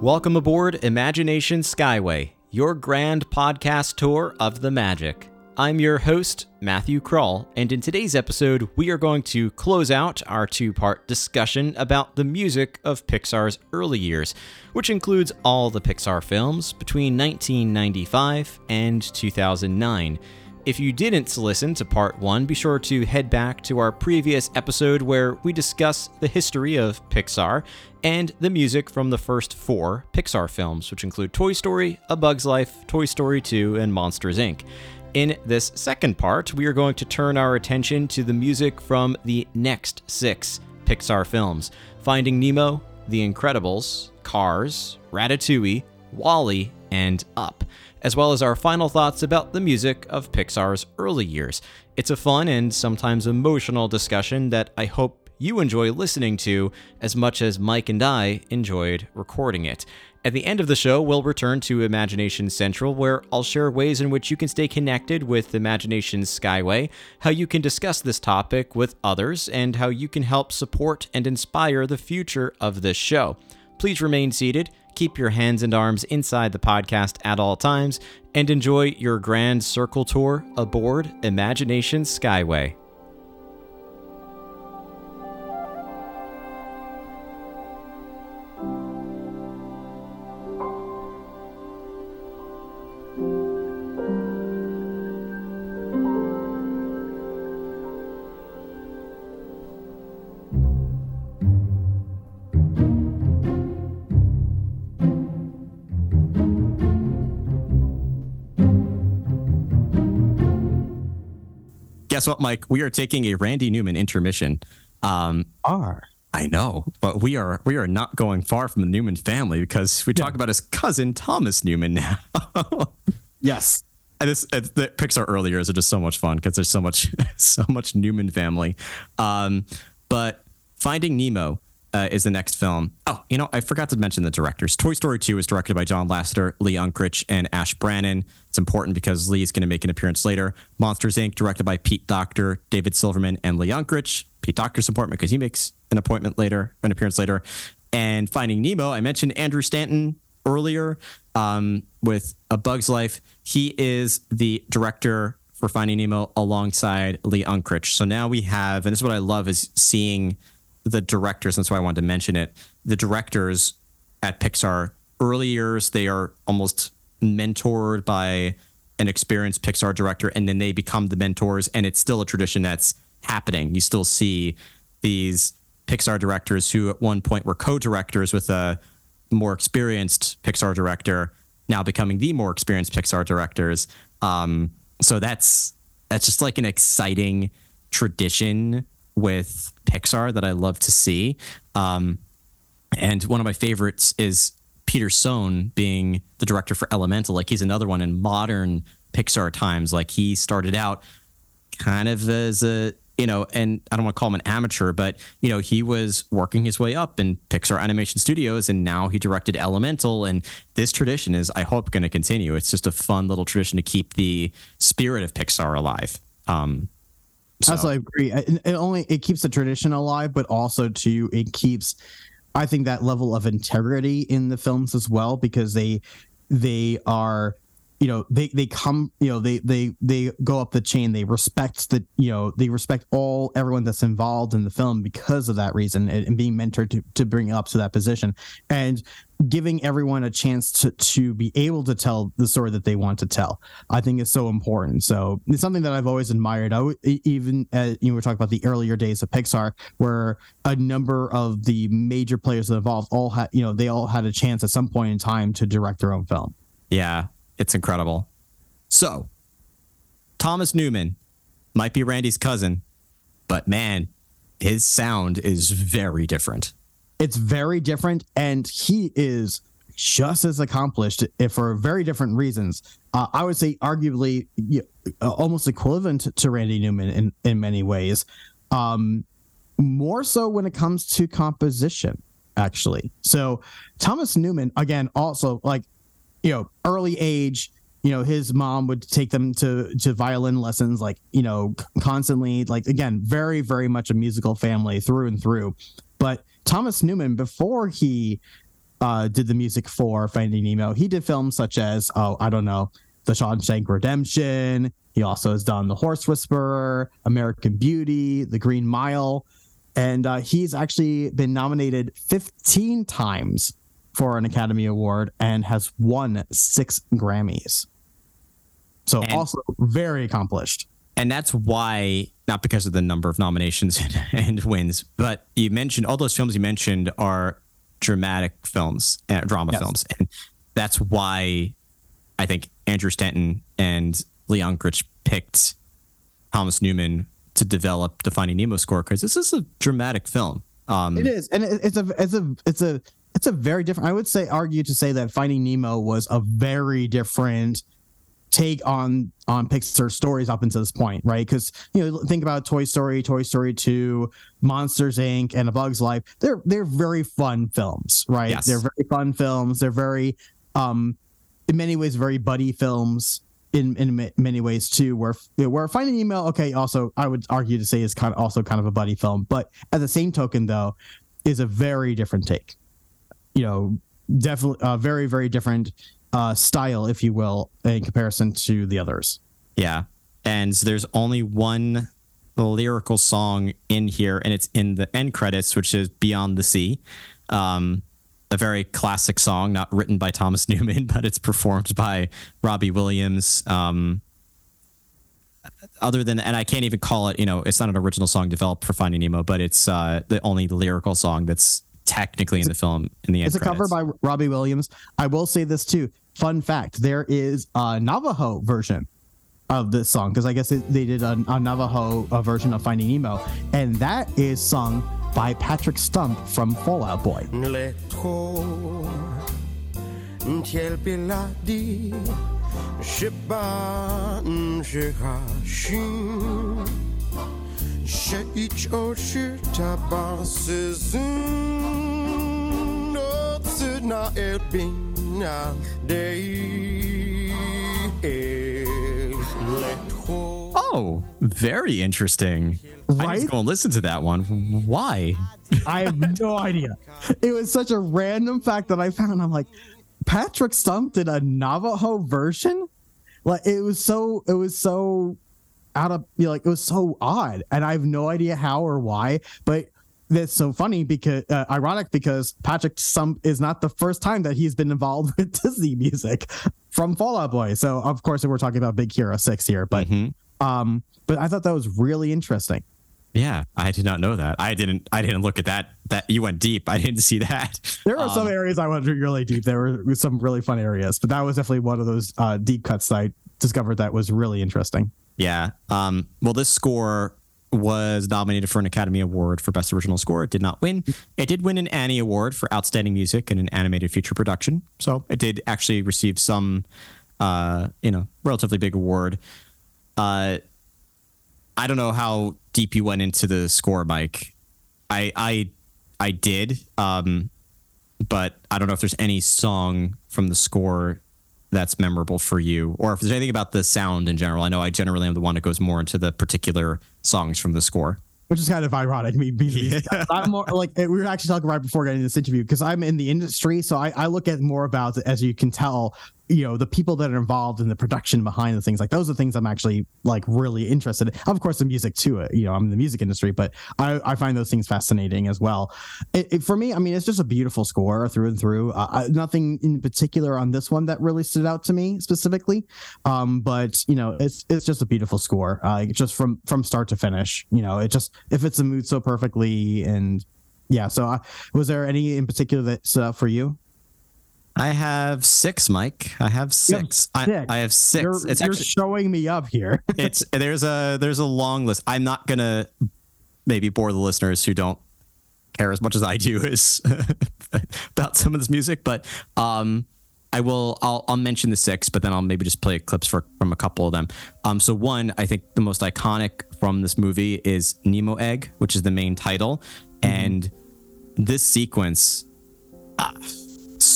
Welcome aboard Imagination Skyway, your grand podcast tour of the magic. I'm your host, Matthew Kroll, and in today's episode, we are going to close out our two part discussion about the music of Pixar's early years, which includes all the Pixar films between 1995 and 2009. If you didn't listen to part one, be sure to head back to our previous episode where we discuss the history of Pixar and the music from the first four Pixar films, which include Toy Story, A Bug's Life, Toy Story 2, and Monsters Inc. In this second part, we are going to turn our attention to the music from the next six Pixar films Finding Nemo, The Incredibles, Cars, Ratatouille, WALL-E, and Up as well as our final thoughts about the music of Pixar's early years. It's a fun and sometimes emotional discussion that I hope you enjoy listening to as much as Mike and I enjoyed recording it. At the end of the show, we'll return to Imagination Central, where I'll share ways in which you can stay connected with Imagination Skyway, how you can discuss this topic with others, and how you can help support and inspire the future of this show. Please remain seated keep your hands and arms inside the podcast at all times, and enjoy your grand circle tour aboard Imagination Skyway. Guess what, Mike? We are taking a Randy Newman intermission. Um, are I know, but we are we are not going far from the Newman family because we yeah. talk about his cousin Thomas Newman now. yes, and this it, the Pixar early years are just so much fun because there's so much so much Newman family. Um, but Finding Nemo uh, is the next film. Oh, you know, I forgot to mention the directors. Toy Story 2 is directed by John Lasseter, Lee Unkrich, and Ash Brannon. It's important because Lee is going to make an appearance later. Monsters Inc., directed by Pete Docter, David Silverman, and Lee Unkrich. Pete Docter's important because he makes an appointment later, an appearance later. And Finding Nemo, I mentioned Andrew Stanton earlier um, with A Bug's Life. He is the director for Finding Nemo alongside Lee Unkrich. So now we have, and this is what I love is seeing – the directors, that's why I wanted to mention it. The directors at Pixar, early years, they are almost mentored by an experienced Pixar director, and then they become the mentors, and it's still a tradition that's happening. You still see these Pixar directors who at one point were co-directors with a more experienced Pixar director, now becoming the more experienced Pixar directors. Um, so that's that's just like an exciting tradition with Pixar that I love to see. Um, and one of my favorites is Peter Sohn being the director for Elemental. Like he's another one in modern Pixar times. Like he started out kind of as a you know, and I don't want to call him an amateur, but you know, he was working his way up in Pixar Animation Studios, and now he directed Elemental. And this tradition is, I hope, going to continue. It's just a fun little tradition to keep the spirit of Pixar alive. Um, so. Agree. It, it only it keeps the tradition alive, but also too it keeps, I think, that level of integrity in the films as well because they they are you know they they come you know they they they go up the chain. They respect the you know they respect all everyone that's involved in the film because of that reason and, and being mentored to, to bring up to that position and giving everyone a chance to to be able to tell the story that they want to tell i think is so important. So it's something that i've always admired. I, even as, you know we're talking about the earlier days of pixar where a number of the major players that involved all had you know they all had a chance at some point in time to direct their own film. Yeah it's incredible. So, Thomas Newman might be Randy's cousin, but man, his sound is very different. It's very different, and he is just as accomplished if for very different reasons. Uh, I would say, arguably, uh, almost equivalent to Randy Newman in, in many ways. Um, more so when it comes to composition, actually. So, Thomas Newman, again, also like you know, early age, you know, his mom would take them to to violin lessons, like you know, constantly. Like again, very very much a musical family through and through. But Thomas Newman, before he uh, did the music for Finding Nemo. He did films such as oh I don't know The Shawshank Redemption. He also has done The Horse Whisperer, American Beauty, The Green Mile, and uh, he's actually been nominated 15 times for an Academy Award and has won six Grammys. So And- also very accomplished. and that's why not because of the number of nominations and, and wins but you mentioned all those films you mentioned are dramatic films uh, drama Yes. films and that's why i think andrew stanton and lee unkrich picked thomas newman to develop the finding nemo score because this is a dramatic film um It is, and it's a it's a it's a it's a very different. I would say argue to say that Finding Nemo was a very different take on on Pixar stories up until this point, right? Because you know, think about Toy Story, Toy Story Two, Monsters Inc., and A Bug's Life. They're they're very fun films, right? Yes. They're very fun films. They're very, um, in many ways, very buddy films. In, in many ways too, where where Finding Nemo, okay, also I would argue to say is kind of also kind of a buddy film, but at the same token though, is a very different take. You know, definitely a very very different uh, style, if you will, in comparison to the others. Yeah. And there's only one lyrical song in here, and it's in the end credits, which is Beyond the Sea. Um, a very classic song, not written by Thomas Newman, but it's performed by Robbie Williams. Um, other than, and I can't even call it, you know, it's not an original song developed for Finding Nemo, but it's uh, the only lyrical song that's technically in the film in the end It's a cover by Robbie Williams. I will say this too. Fun fact: there is a Navajo version of this song because I guess it, they did a, a Navajo uh version of Finding Nemo, and that is sung by Patrick Stump from Fall Out Boy. Letro Ntiel Piladi Sheba Nshirashin Sheich Oshitaba Sizun No Tsuna Elbina Day Letro Oh, very interesting. I Right? just go and listen to that one. Why? I have no idea. It was such a random fact that I found. I'm like, Patrick Stump did a Navajo version. Like it was so. It was so out of you know, like it was so odd, and I have no idea how or why. But that's so funny because uh, ironic because Patrick Stump is not the first time that he's been involved with Disney music from Fall Out Boy. So of course we're talking about Big Hero Six here, but Mhm. um, but I thought that was really interesting. Yeah, I did not know that. I didn't. I didn't look at that. That you went deep. I didn't see that. There are some Um, areas I went really deep. There were some really fun areas, but that was definitely one of those uh, deep cuts that I discovered that was really interesting. Yeah. Um, well, this score was nominated for an Academy Award for Best Original Score. It did not win. It did win an Annie Award for Outstanding Music in an Animated Feature Production. So it did actually receive some, uh, you know, relatively big award. Uh, I don't know how deep you went into the score, Mike. I I I did, um, but I don't know if there's any song from the score that's memorable for you, or if there's anything about the sound in general. I know I generally am the one that goes more into the particular songs from the score. Which is kind of ironic. Me, being I'm more like we were actually talking right before getting this interview because I'm in the industry, so I, I look at more about as you can tell, you know, the people that are involved in the production behind the things. Like those are things I'm actually like really interested in. Of course, the music too. uh, You know, I'm in the music industry, but I, I find those things fascinating as well. It, it- for me, I mean, it's just a beautiful score through and through. Uh, nothing in particular on this one that really stood out to me specifically, um, but you know, it's it's just a beautiful score, uh, just from from start to finish. You know, it just it fits the mood so perfectly, and yeah. So, uh, was there any in particular that stood out for you? I have six, Mike. I have six. I, six. I have 6 You're, it's you're actually showing me up here. it's there's a there's a long list. I'm not gonna maybe bore the listeners who don't care as much as I do is about some of this music, but um, I will I'll I'll mention the six, but then I'll maybe just play clips for from a couple of them. Um, so one I think the most iconic from this movie is Nemo Egg, which is the main title, and this sequence ah,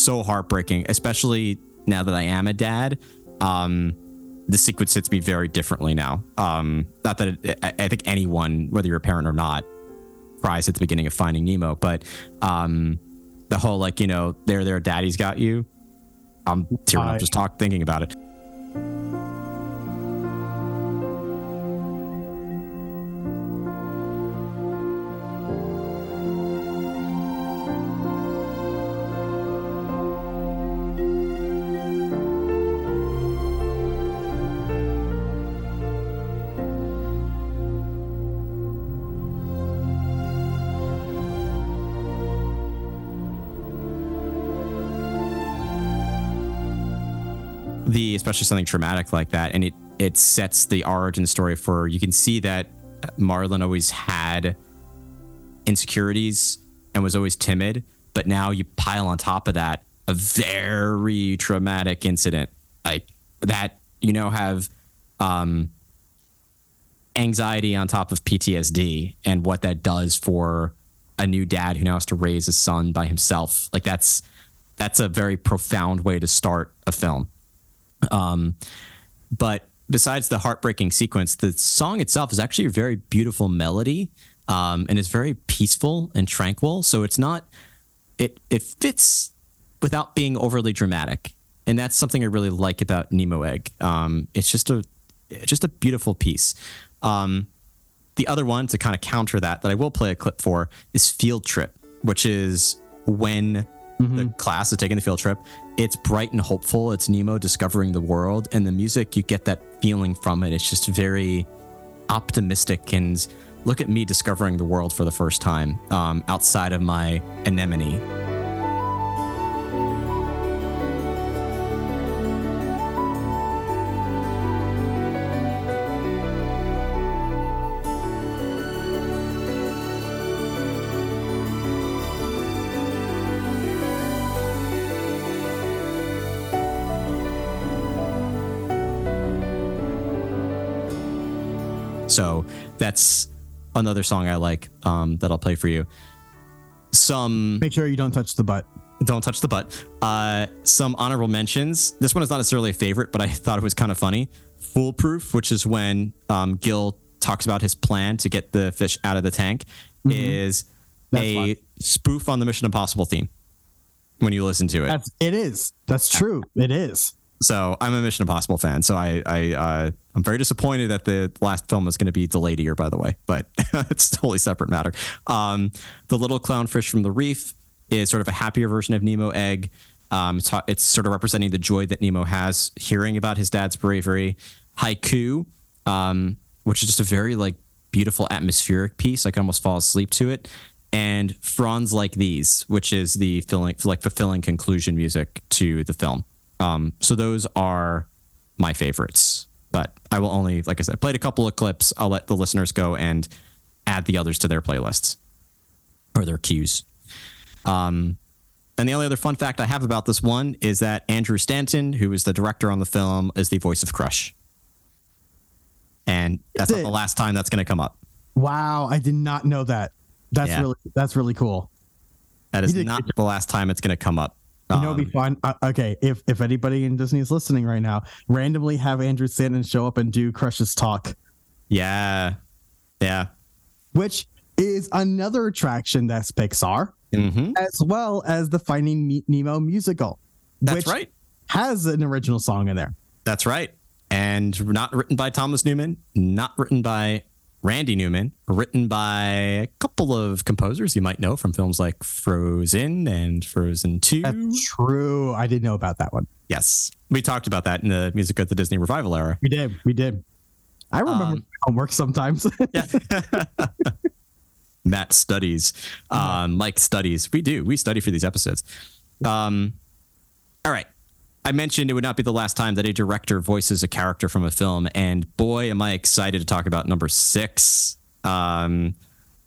so heartbreaking, especially now that I am a dad. Um, the sequence hits me very differently now. Um, not that it, I, I think anyone, whether you're a parent or not, cries at the beginning of Finding Nemo, but um, the whole like you know there there daddy's got you. I'm tearing I- up just talk thinking about it. Especially something traumatic like that and it it sets the origin story for you can see that marlin always had insecurities and was always timid but now you pile on top of that a very traumatic incident. Like that you know have um anxiety on top of ptsd and what that does for a new dad who now has to raise his son by himself. Like that's that's a very profound way to start a film um, but besides the heartbreaking sequence, the song itself is actually a very beautiful melody, um, and it's very peaceful and tranquil. So it's not it it fits without being overly dramatic, and that's something I really like about Nemo Egg. Um, it's just a just a beautiful piece. Um, the other one to kind of counter that that I will play a clip for is Field Trip, which is when the class is taking the field trip. It's bright and hopeful. It's Nemo discovering the world, and the music you get that feeling from it. It's just very optimistic and look at me discovering the world for the first time um, outside of my anemone. So that's another song I like um, that I'll play for you. Some Make sure you don't touch the butt. don't touch the butt. Uh, some honorable mentions. This one is not necessarily a favorite, but I thought it was kind of funny. Foolproof, which is when um, Gill talks about his plan to get the fish out of the tank, is That's a fun. spoof on the Mission Impossible theme. When you listen to it, That's it is. That's true. It is. So I'm a Mission Impossible fan. So I, I, uh, I'm very disappointed that the last film is going to be delayed a year, by the way. But it's a totally separate matter. Um, the little clownfish from the reef is sort of a happier version of Nemo Egg. Um, it's, it's sort of representing the joy that Nemo has hearing about his dad's bravery. Haiku, um, which is just a very like beautiful atmospheric piece. I can almost fall asleep to it. And fronds like these, which is the filling, like fulfilling conclusion music to the film. Um, so those are my favorites. But I will only, like I said, played a couple of clips. I'll let the listeners go and add the others to their playlists or their cues. Um, and the only other fun fact I have about this one is that Andrew Stanton, who is the director on the film, is the voice of Crush. And that's not the last time that's going to come up. Wow, I did not know that. That's Yeah. really that's really cool. That is He did a not the last time it's going to come up. You know, it'd be Um, fun. Uh, okay, if if anybody in Disney is listening right now, randomly have Andrew Stanton show up and do Crush's talk, yeah. Yeah. which is another attraction that's Pixar, hmm as well as the Finding Nemo musical. That's right. Has an original song in there. That's right. And not written by Thomas Newman, not written by Randy Newman, written by a couple of composers you might know from films like Frozen and Frozen 2. That's true. I didn't know about that one. yes. We talked about that in the music of the Disney revival era. We did. We did. I remember Um, homework sometimes. Yeah. Matt studies. Um, Mike studies. We do. We study for these episodes. Um, all right. I mentioned it would not be the last time that a director voices a character from a film, and boy, am I excited to talk about number six, um,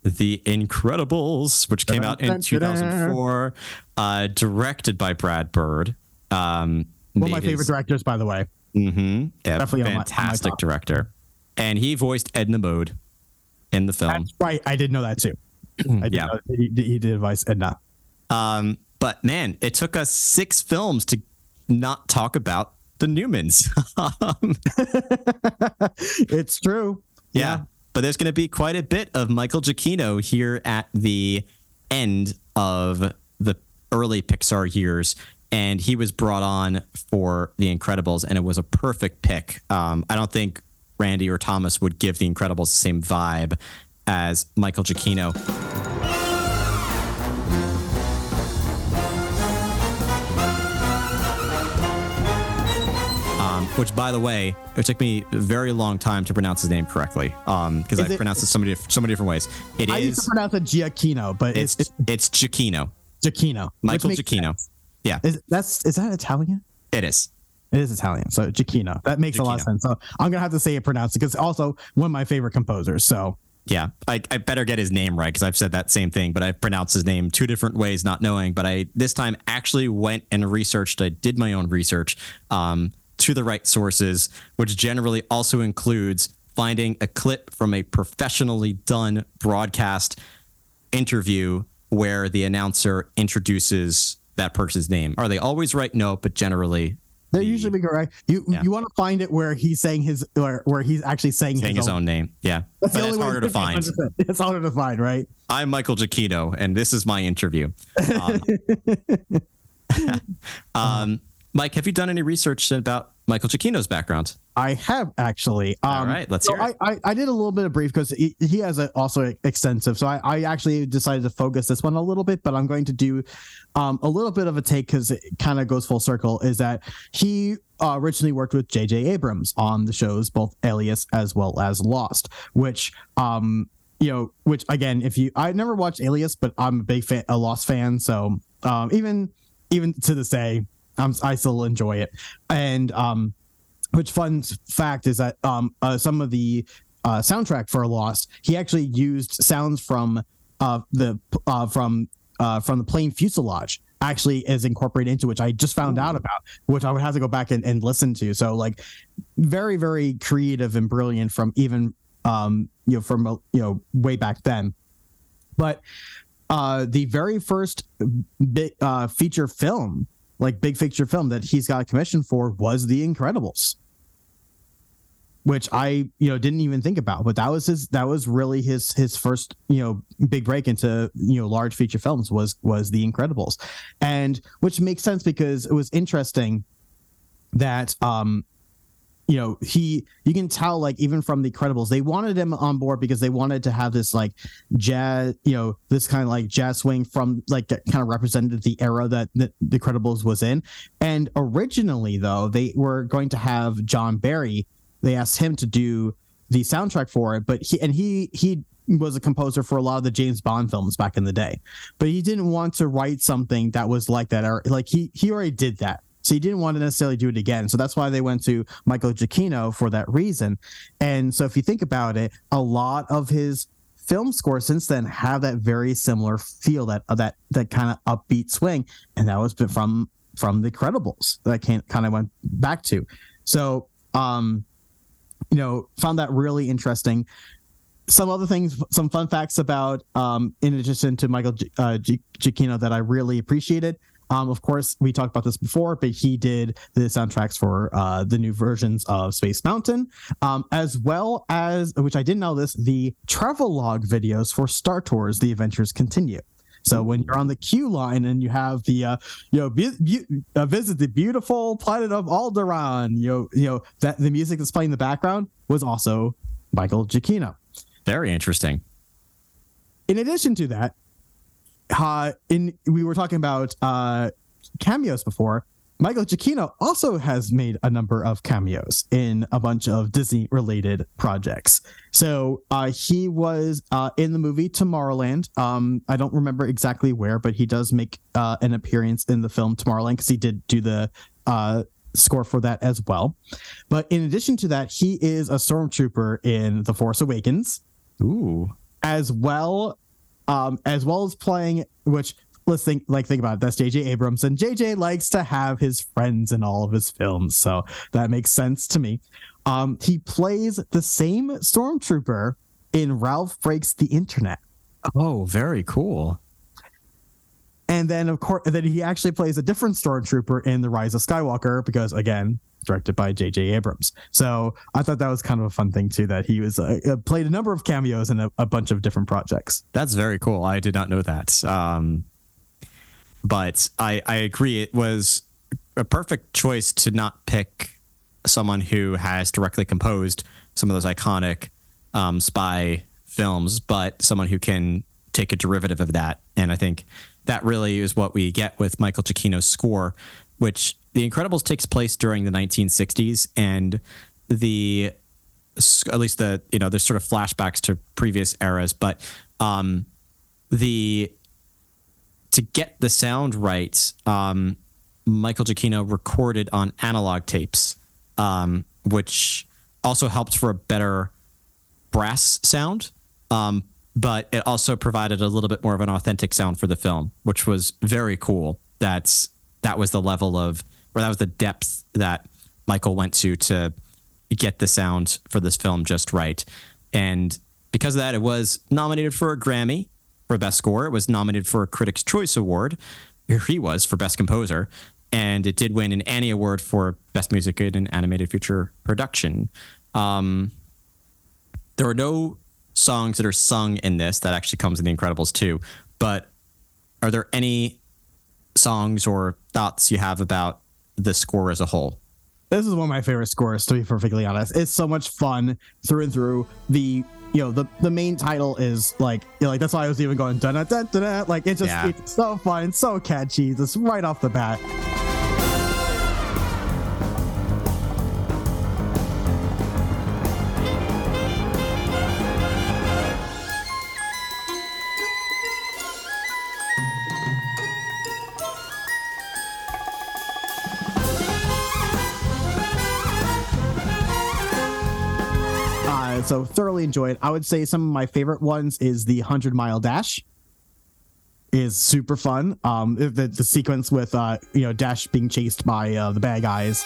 The Incredibles, which came out in 2004, uh, directed by Brad Bird. Um, one of my made favorite his- directors, by the way. Mhm. Yeah, Definitely on my- fantastic director, and he voiced Edna Mode in the film. That's right. I did know that too. I Yeah. know he, he did voice Edna. Um, but man, it took us six films to not talk about the Newmans. It's true. yeah. But there's going to be quite a bit of Michael Giacchino here at the end of the early Pixar years, and he was brought on for The Incredibles, and it was a perfect pick. Um, I don't think Randy or Thomas would give The Incredibles the same vibe as Michael Giacchino. Which, by the way, it took me a very long time to pronounce his name correctly because Is I it- pronounced it so many, so many different ways. It I used to pronounce it Giacchino, but It's it's, it's Giacchino, Giacchino. Michael Giacchino. sense. Yeah, Is that's is that Italian? it is. It is Italian, so Giacchino. That makes a lot of sense. So I'm gonna have to say it pronounced because also one of my favorite composers. So Yeah, I, I better get his name right because I've said that same thing, but I've pronounced his name two different ways, not knowing. But I this time actually went and researched. I did my own research um, to the right sources, which generally also includes finding a clip from a professionally done broadcast interview where the announcer introduces that person's name. Are they always right? No, but generally they're the- usually correct. You Yeah. you want to find it where he's saying his where, where he's actually saying, saying his own name. Yeah, That's but the only way harder to find. It's harder to find, right? I'm Michael Giacchino, and this is my interview. Um, um, Mike, have you done any research about Michael Giacchino's background? I have actually. Um, All right, let's so hear it. I, I, I did a little bit of brief because he, he has a, also extensive. So I, I actually decided to focus this one a little bit, but I'm going to do um, a little bit of a take because it kind of goes full circle. Is that he uh, originally worked with J.J. Abrams on the shows, both Alias as well as Lost, which um you know which again if you I never watched Alias, but I'm a big fan, a Lost fan, so um even even to this day I'm, I still enjoy it, and um which fun fact is that um uh, some of the uh, soundtrack for Lost, he actually used sounds from uh the uh from uh from the plane fuselage actually is incorporated into which I just found out about, which I would have to go back and, and listen to. So like very, very creative and brilliant from even um you know from uh, you know way back then. But uh the very first big uh feature film like big feature film that he's got a commission for was The Incredibles, which I you know didn't even think about, but that was his that was really his his first you know big break into you know large feature films was was The Incredibles, and which makes sense because it was interesting that um you know he you can tell like even from the credibles they wanted him on board because they wanted to have this like jazz you know this kind of like jazz swing from like kind of represented the era that, that the credibles was in. And originally though they were going to have john barry. They asked him to do the soundtrack for it but he and he he was a composer for a lot of the James Bond films back in the day, but he didn't want to write something that was like that. Or like he he already did that, so he didn't want to necessarily do it again. So that's why they went to Michael Giacchino for that reason. And so if you think about it, a lot of his film scores since then have that very similar feel that that that kind of upbeat swing, and that was from from the Credibles that I kind of went back to. So um, you know, found that really interesting. Some other things, some fun facts about, um, in addition to Michael G- uh, G- Giacchino that I really appreciated. Um, of course, we talked about this before, but he did the soundtracks for uh, the new versions of Space Mountain, um, as well as, which I didn't know this, the travel log videos for Star Tours: The Adventures Continue. So when you're on the queue line and you have the, uh, you know, be, be, uh, visit the beautiful planet of Alderaan, you know, you know that the music that's playing in the background was also Michael Giacchino. Very interesting. In addition to that, uh, in we were talking about uh, cameos before. Michael Giacchino also has made a number of cameos in a bunch of Disney related projects. So uh, he was uh, in the movie Tomorrowland. Um, I don't remember exactly where, but he does make uh, an appearance in the film Tomorrowland because he did do the uh, score for that as well. But in addition to that, he is a stormtrooper in The Force Awakens Ooh. as well um as well as playing which let's think like think about it. That's jj abrams and jj likes to have his friends in all of his films so that makes sense to me. Um he plays the same stormtrooper in ralph breaks the internet. Oh, very cool. And then of course then he actually plays a different stormtrooper in the rise of skywalker because again directed by jj abrams so i thought that was kind of a fun thing too that he was uh, uh, played a number of cameos in a, a bunch of different projects That's very cool. I did not know that. Um, but I, I agree. It was a perfect choice to not pick someone who has directly composed some of those iconic um, spy films, but someone who can take a derivative of that. And I think that really is what we get with Michael Giacchino's score, which The Incredibles takes place during the 1960s, and the at least the you know there's sort of flashbacks to previous eras, but um, the to get the sound right, um, Michael Giacchino recorded on analog tapes, um, which also helped for a better brass sound. Um, but it also provided a little bit more of an authentic sound for the film, which was very cool. That's that was the level of, or that was the depth that Michael went to to get the sound for this film just right. And because of that, it was nominated for a Grammy for Best Score. It was nominated for a Critics' Choice Award. Here he was for Best Composer. And it did win an Annie Award for Best Music in an Animated Feature Production. Um, there are no songs that are sung in this. That actually comes in The Incredibles too. But are there any songs or thoughts you have about the score as a whole? this is one of my favorite scores to be perfectly honest it's so much fun through and through the you know the the main title is like you know, like that's why i was even going da da da da like it's just Yeah. it's so fun so catchy just right off the bat so thoroughly enjoyed. I would say some of my favorite ones is the hundred mile dash. Is super fun. Um, the the sequence with uh you know Dash being chased by uh, the bad guys.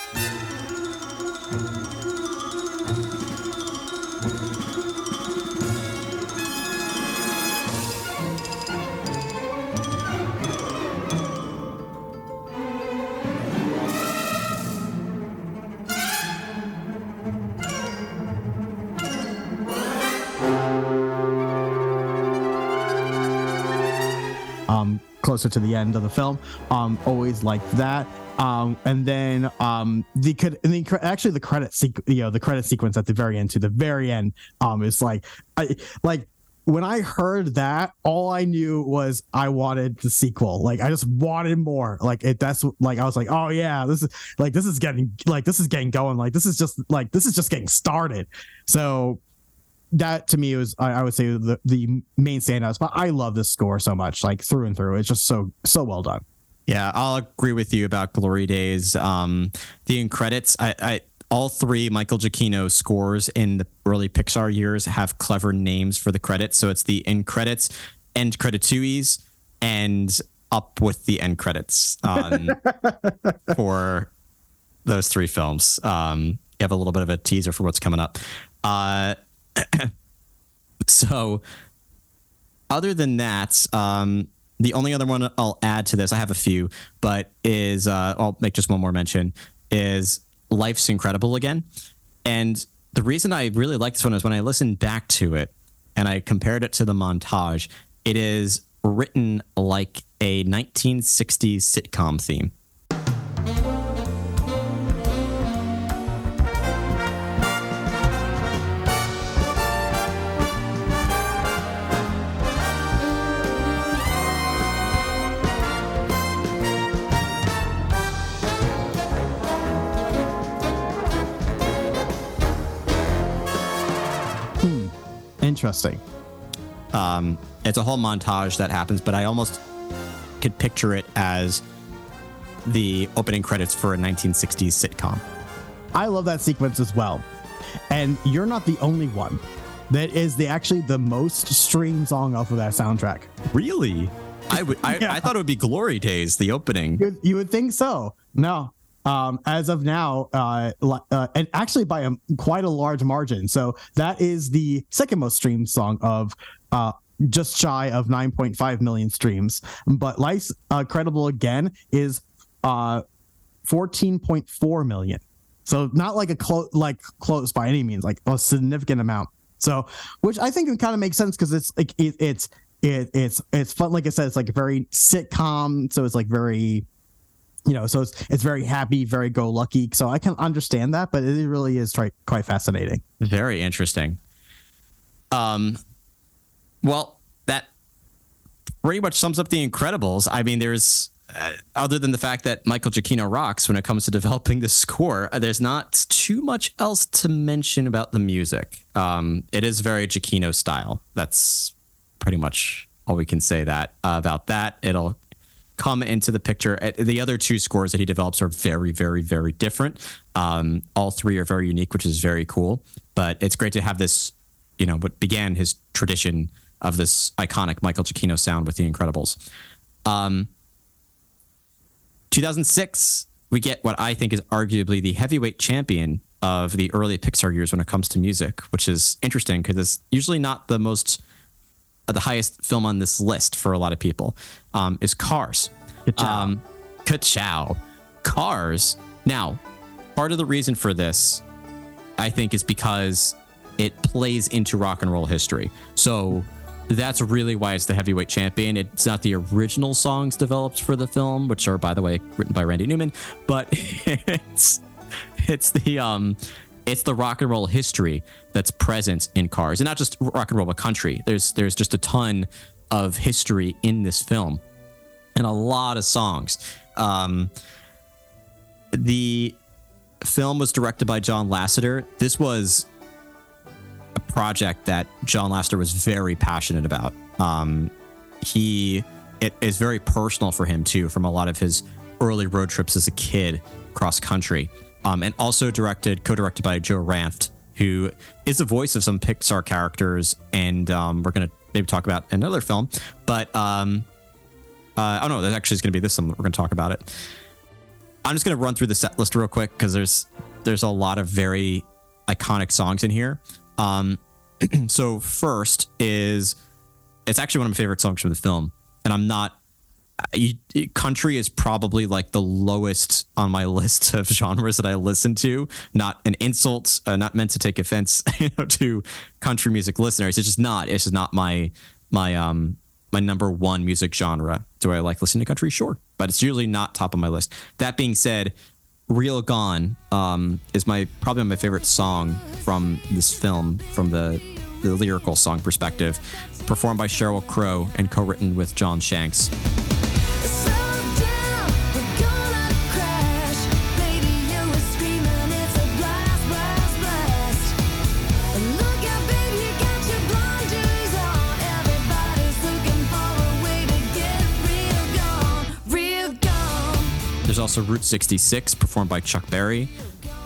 Closer to the end of the film. Um, always like that. Um, and then um, the could the actually the credit sequ- you know the credit sequence at the very end to the very end um is like I like when I heard that all I knew was I wanted the sequel like I just wanted more like it that's like I was like oh yeah this is like this is getting like this is getting going like this is just like this is just getting started so that to me was I, I would say the the main standouts. But I love this score so much, like through and through. It's just so so well done. Yeah, I'll agree with you about Glory Days. Um, the end credits, I, I all three Michael Giacchino scores in the early Pixar years have clever names for the credits. So it's the end credits, end creditouilles, and up with the end credits um, for those three films. Um, you have a little bit of a teaser for what's coming up. Uh, so other than that, um, the only other one I'll add to this, I have a few, but is uh, I'll make just one more mention is Life's Incredible again. And the reason I really like this one is when I listened back to it and I compared it to the montage, it is written like a 1960s sitcom theme. Interesting. Um, it's a whole montage that happens, but I almost could picture it as the opening credits for a 1960s sitcom. I love that sequence as well. And you're not the only one. That is the actually the most streamed song off of that soundtrack. Really? I would. I, Yeah. I thought it would be Glory Days, the opening. You, you would think so. No. Um, as of now, uh, uh, and actually by a quite a large margin. So that is the second most streamed song of uh, just shy of 9.5 million streams. But Life's uh, Credible Again is uh, 14.4 million. So not like a close, like close by any means, like a significant amount. So, which I think kind of makes sense because it's like it, it's it, it's it's fun. Like I said, it's like very sitcom, so it's like very, you know, so it's it's very happy, very go lucky. So I can understand that, but it really is quite quite fascinating. Very interesting. Um, well, that pretty much sums up the Incredibles. I mean, there's uh, other than the fact that Michael Giacchino rocks when it comes to developing the score, uh, there's not too much else to mention about the music. Um, it is very Giacchino style. That's pretty much all we can say that uh, about that. It'll come into the picture. Uh, The other two scores that he develops are very, very, very different. Um, all three are very unique, which is very cool. But it's great to have this, you know, what began his tradition of this iconic Michael Giacchino sound with The Incredibles. Um, 2006, we get what I think is arguably the heavyweight champion of the early Pixar years when it comes to music, which is interesting because it's usually not the most the highest film on this list for a lot of people. Um, is Cars. Ka-chow. Um, Ka-chow. Cars. Now, part of the reason for this, I think, is because it plays into rock and roll history. So that's really why it's the heavyweight champion. It's not the original songs developed for the film, which are, by the way, written by Randy Newman, but it's it's the um it's the rock and roll history that's present in cars and not just rock and roll but country. There's there's just a ton of history in this film and a lot of songs. Um the film was directed by john lasseter. This was a project that john lasseter was very passionate about. Um he it is very personal for him too from a lot of his early road trips as a kid cross country um, and also directed co-directed by joe ranft who is the voice of some pixar characters. And um, we're to maybe talk about another film but um, uh, oh no that actually is to be this one we're to talk about it. I'm just to run through the set list real quick because there's there's a lot of very iconic songs in here. Um, so first is it's actually one of my favorite songs from the film and i'm not country is probably like the lowest on my list of genres that I listen to. Not an insult, uh, not meant to take offense, you know, to country music listeners. It's just not. It's just not my my um my number one music genre. Do I like listening to country? Sure, but it's usually not top of my list. That being said, "Real Gone" um, is my probably my favorite song from this film from the the lyrical song perspective, performed by Sheryl Crow and co-written with John Shanks. There's also Route 66, performed by Chuck Berry.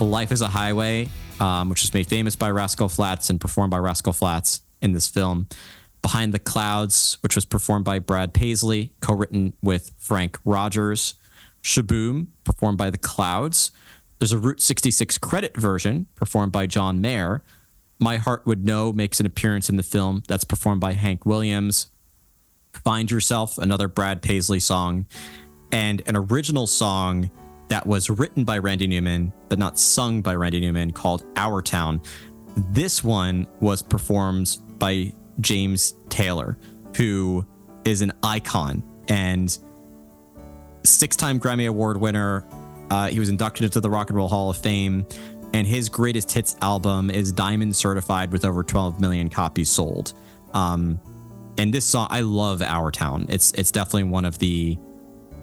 Life is a Highway, um, which was made famous by Rascal Flatts and performed by Rascal Flatts in this film. Behind the Clouds, which was performed by Brad Paisley, co written with Frank Rogers. Sh-Boom, performed by The Clouds. There's a Route 66 credit version, performed by John Mayer. My Heart Would Know makes an appearance in the film. That's performed by Hank Williams. Find Yourself, another Brad Paisley song, and an original song that was written by Randy Newman, but not sung by Randy Newman, called Our Town. This one was performed by James Taylor, who is an icon and six time Grammy Award winner. Uh, he was inducted into the Rock and Roll Hall of Fame, and his greatest hits album is Diamond Certified with over 12 million copies sold. Um, and this song, I love Our Town. It's it's definitely one of the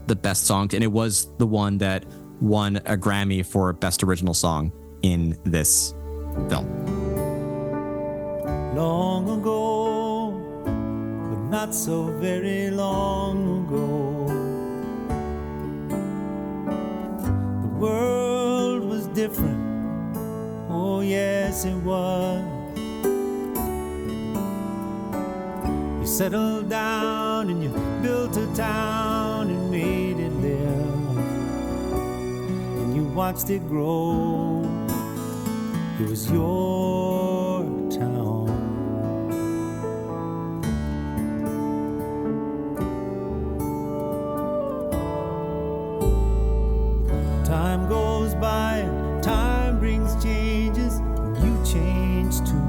the best songs, and it was the one that won a Grammy for Best Original Song in this film. long ago, but not so very long ago. The world was different, oh, yes, it was. You settled down and you built a town watched it grow. It was your town. Time goes by, time brings changes, and you change too.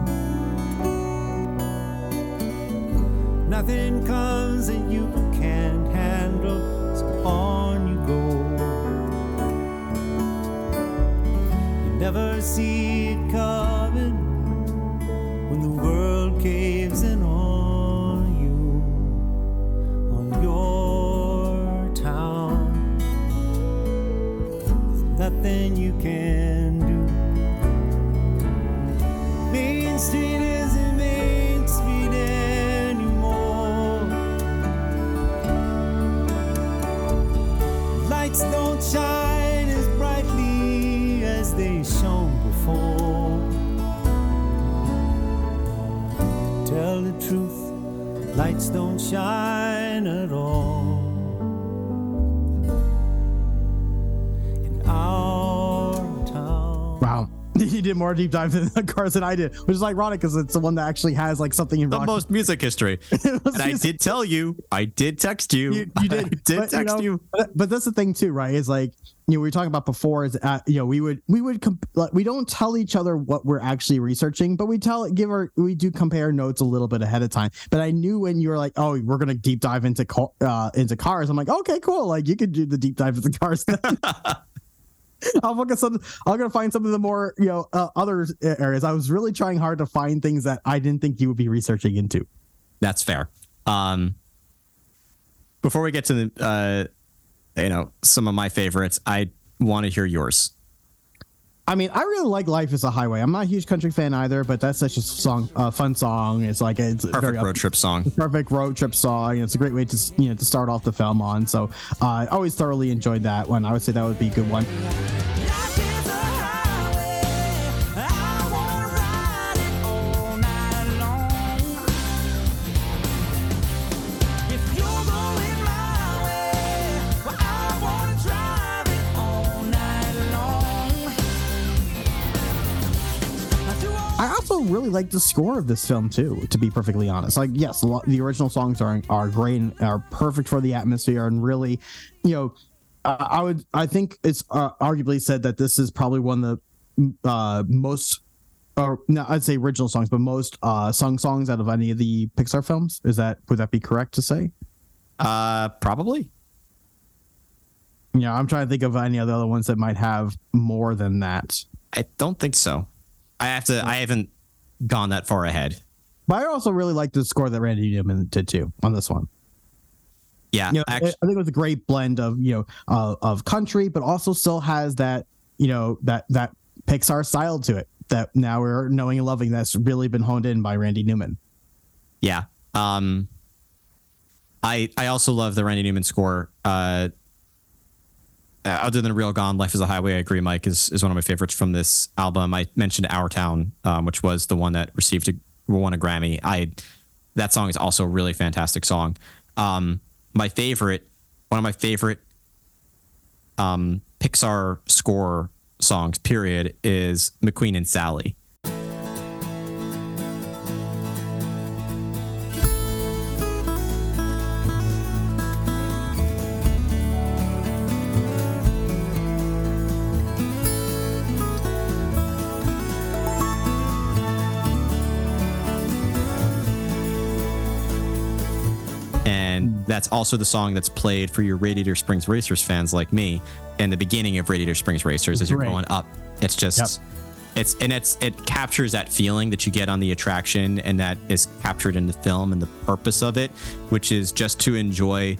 Nothing comes see did more deep dive in the cars than I did, which is ironic because it's the one that actually has like something in The rock. most music history. and I did tell you, I did text you. you, you did, I did but, text know, you. But, but that's the thing too, right? Is like you know we were talking about before is uh, you know we would we would comp- like, we don't tell each other what we're actually researching, but we tell give our we do compare notes a little bit ahead of time. But I knew when you were like, oh, we're gonna deep dive into ca- uh, into cars. I'm like, okay, cool. Like you could do the deep dive into cars. I'll focus on. I'm gonna find some of the more you know uh, other areas. I was really trying hard to find things that I didn't think you would be researching into. That's fair. Um, before we get to the, uh, you know, some of my favorites, I want to hear yours. I mean, I really like "Life Is a Highway." I'm not a huge country fan either, but that's such a song, uh, fun song. It's like it's a Perfect very road trip song. perfect road trip song. It's a great way to you know to start off the film on. So uh, I always thoroughly enjoyed that one. I would say that would be a good one. Like the score of this film too. To be perfectly honest, like yes, the original songs are are great and are perfect for the atmosphere and really, you know, uh, I would I think it's uh, arguably said that this is probably one of the uh, most. Or no, I'd say original songs, but most uh, sung songs out of any of the Pixar films. Is that would that be correct to say? Uh, probably. Yeah, I'm trying to think of any of the other ones that might have more than that. I don't think so. I have to. I haven't gone that far ahead. But I also really like the score that Randy Newman did too on this one. Yeah, You know, actu- I think it was a great blend of you know uh, of country, but also still has that you know that that Pixar style to it that now we're knowing and loving. That's really been honed in by Randy Newman. yeah. Um, I I also love the Randy Newman score. Uh, uh, other than Real Gone, Life is a Highway, I agree, Mike, is, is one of my favorites from this album. I mentioned Our Town, um, which was the one that received a won a Grammy. I that song is also a really fantastic song. Um, my favorite, one of my favorite um, Pixar score songs, period, is McQueen and Sally. That's also the song that's played for your Radiator Springs Racers fans like me in the beginning of Radiator Springs Racers as you're Great. going up. It's just Yep. it's and it's it captures that feeling that you get on the attraction and that is captured in the film and the purpose of it, which is just to enjoy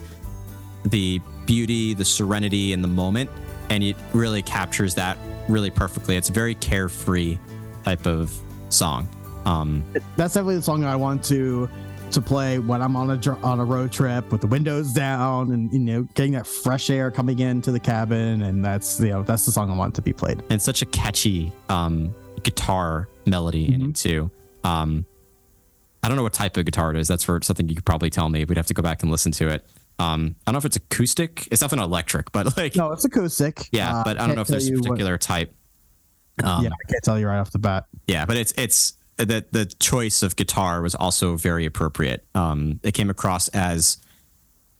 the beauty, the serenity in the moment. And it really captures that really perfectly. It's a very carefree type of song. Um, That's definitely the song I want to to play when I'm on a on a road trip with the windows down and you know getting that fresh air coming into the cabin. And that's you know that's the song I want to be played. and such a catchy um, guitar melody in it too. Um, I don't know what type of guitar it is. That's for something you could probably tell me. We'd have to go back and listen to it. Um, I don't know if it's acoustic. It's nothing electric, but like No, it's acoustic. yeah. Uh, but I don't know if there's a you what- particular type. Um, yeah, I can't tell you right off the bat. yeah, but it's it's the the choice of guitar was also very appropriate. Um, it came across as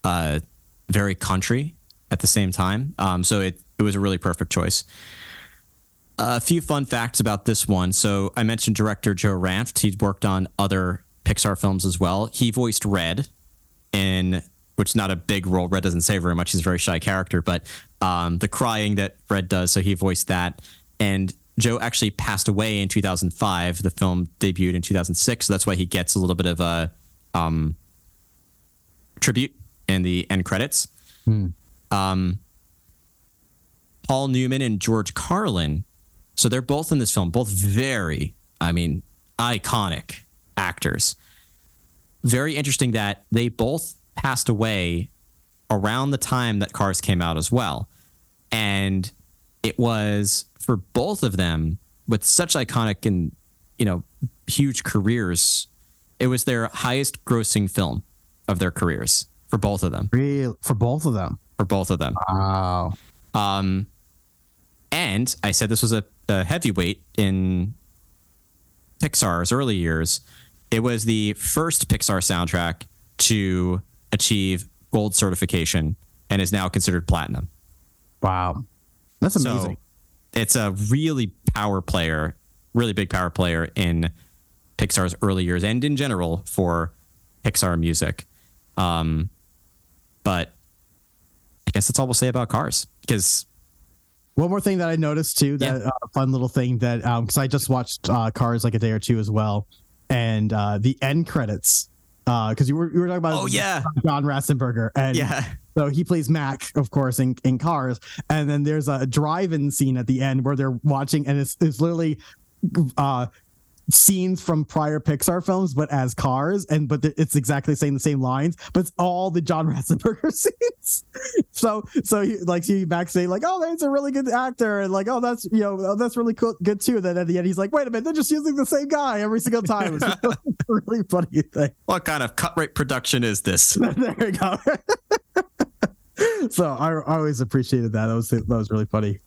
uh, very country at the same time, um, so it it was a really perfect choice. A few fun facts about this one. So I mentioned director Joe Ranft. He's worked on other Pixar films as well. He voiced Red in which is not a big role. Red doesn't say very much. He's a very shy character, but um, the crying that Red does, so he voiced that. And Joe actually passed away in 2005. The film debuted in 2006, so that's why he gets a little bit of a um, tribute in the end credits. Um, Paul Newman and George Carlin. So they're both in this film, both very, I mean, iconic actors. Very interesting that they both passed away around the time that Cars came out as well. And it was for both of them with such iconic and, you know, huge careers. It was their highest grossing film of their careers for both of them. Real for both of them. For both of them. Wow. Um, and I said this was a, a heavyweight in Pixar's early years. It was the first Pixar soundtrack to achieve gold certification and is now considered platinum. Wow. That's amazing. So it's a really power player, really big power player in Pixar's early years and in general for Pixar music. Um, but I guess that's all we'll say about Cars because One more thing that I noticed too, that Yeah. uh, fun little thing that um because I just watched uh, Cars like a day or two as well, and uh, the end credits because you were you were talking about Oh, yeah. John Ratzenberger and yeah, so he plays Mac of course in, in Cars and then there's a drive-in scene at the end where they're watching and it's it's literally uh scenes from prior Pixar films, but as cars, and but it's exactly saying the same lines, but it's all the John Ratzenberger scenes. so so he, like see back saying like, oh, that's a really good actor, and like, oh, that's you know, oh, that's really cool, good too. Then at the end, he's like, wait a minute, they're just using the same guy every single time. It's really funny thing. what kind of cut rate production is this? there you go. so I, I always appreciated that. That was that was really funny.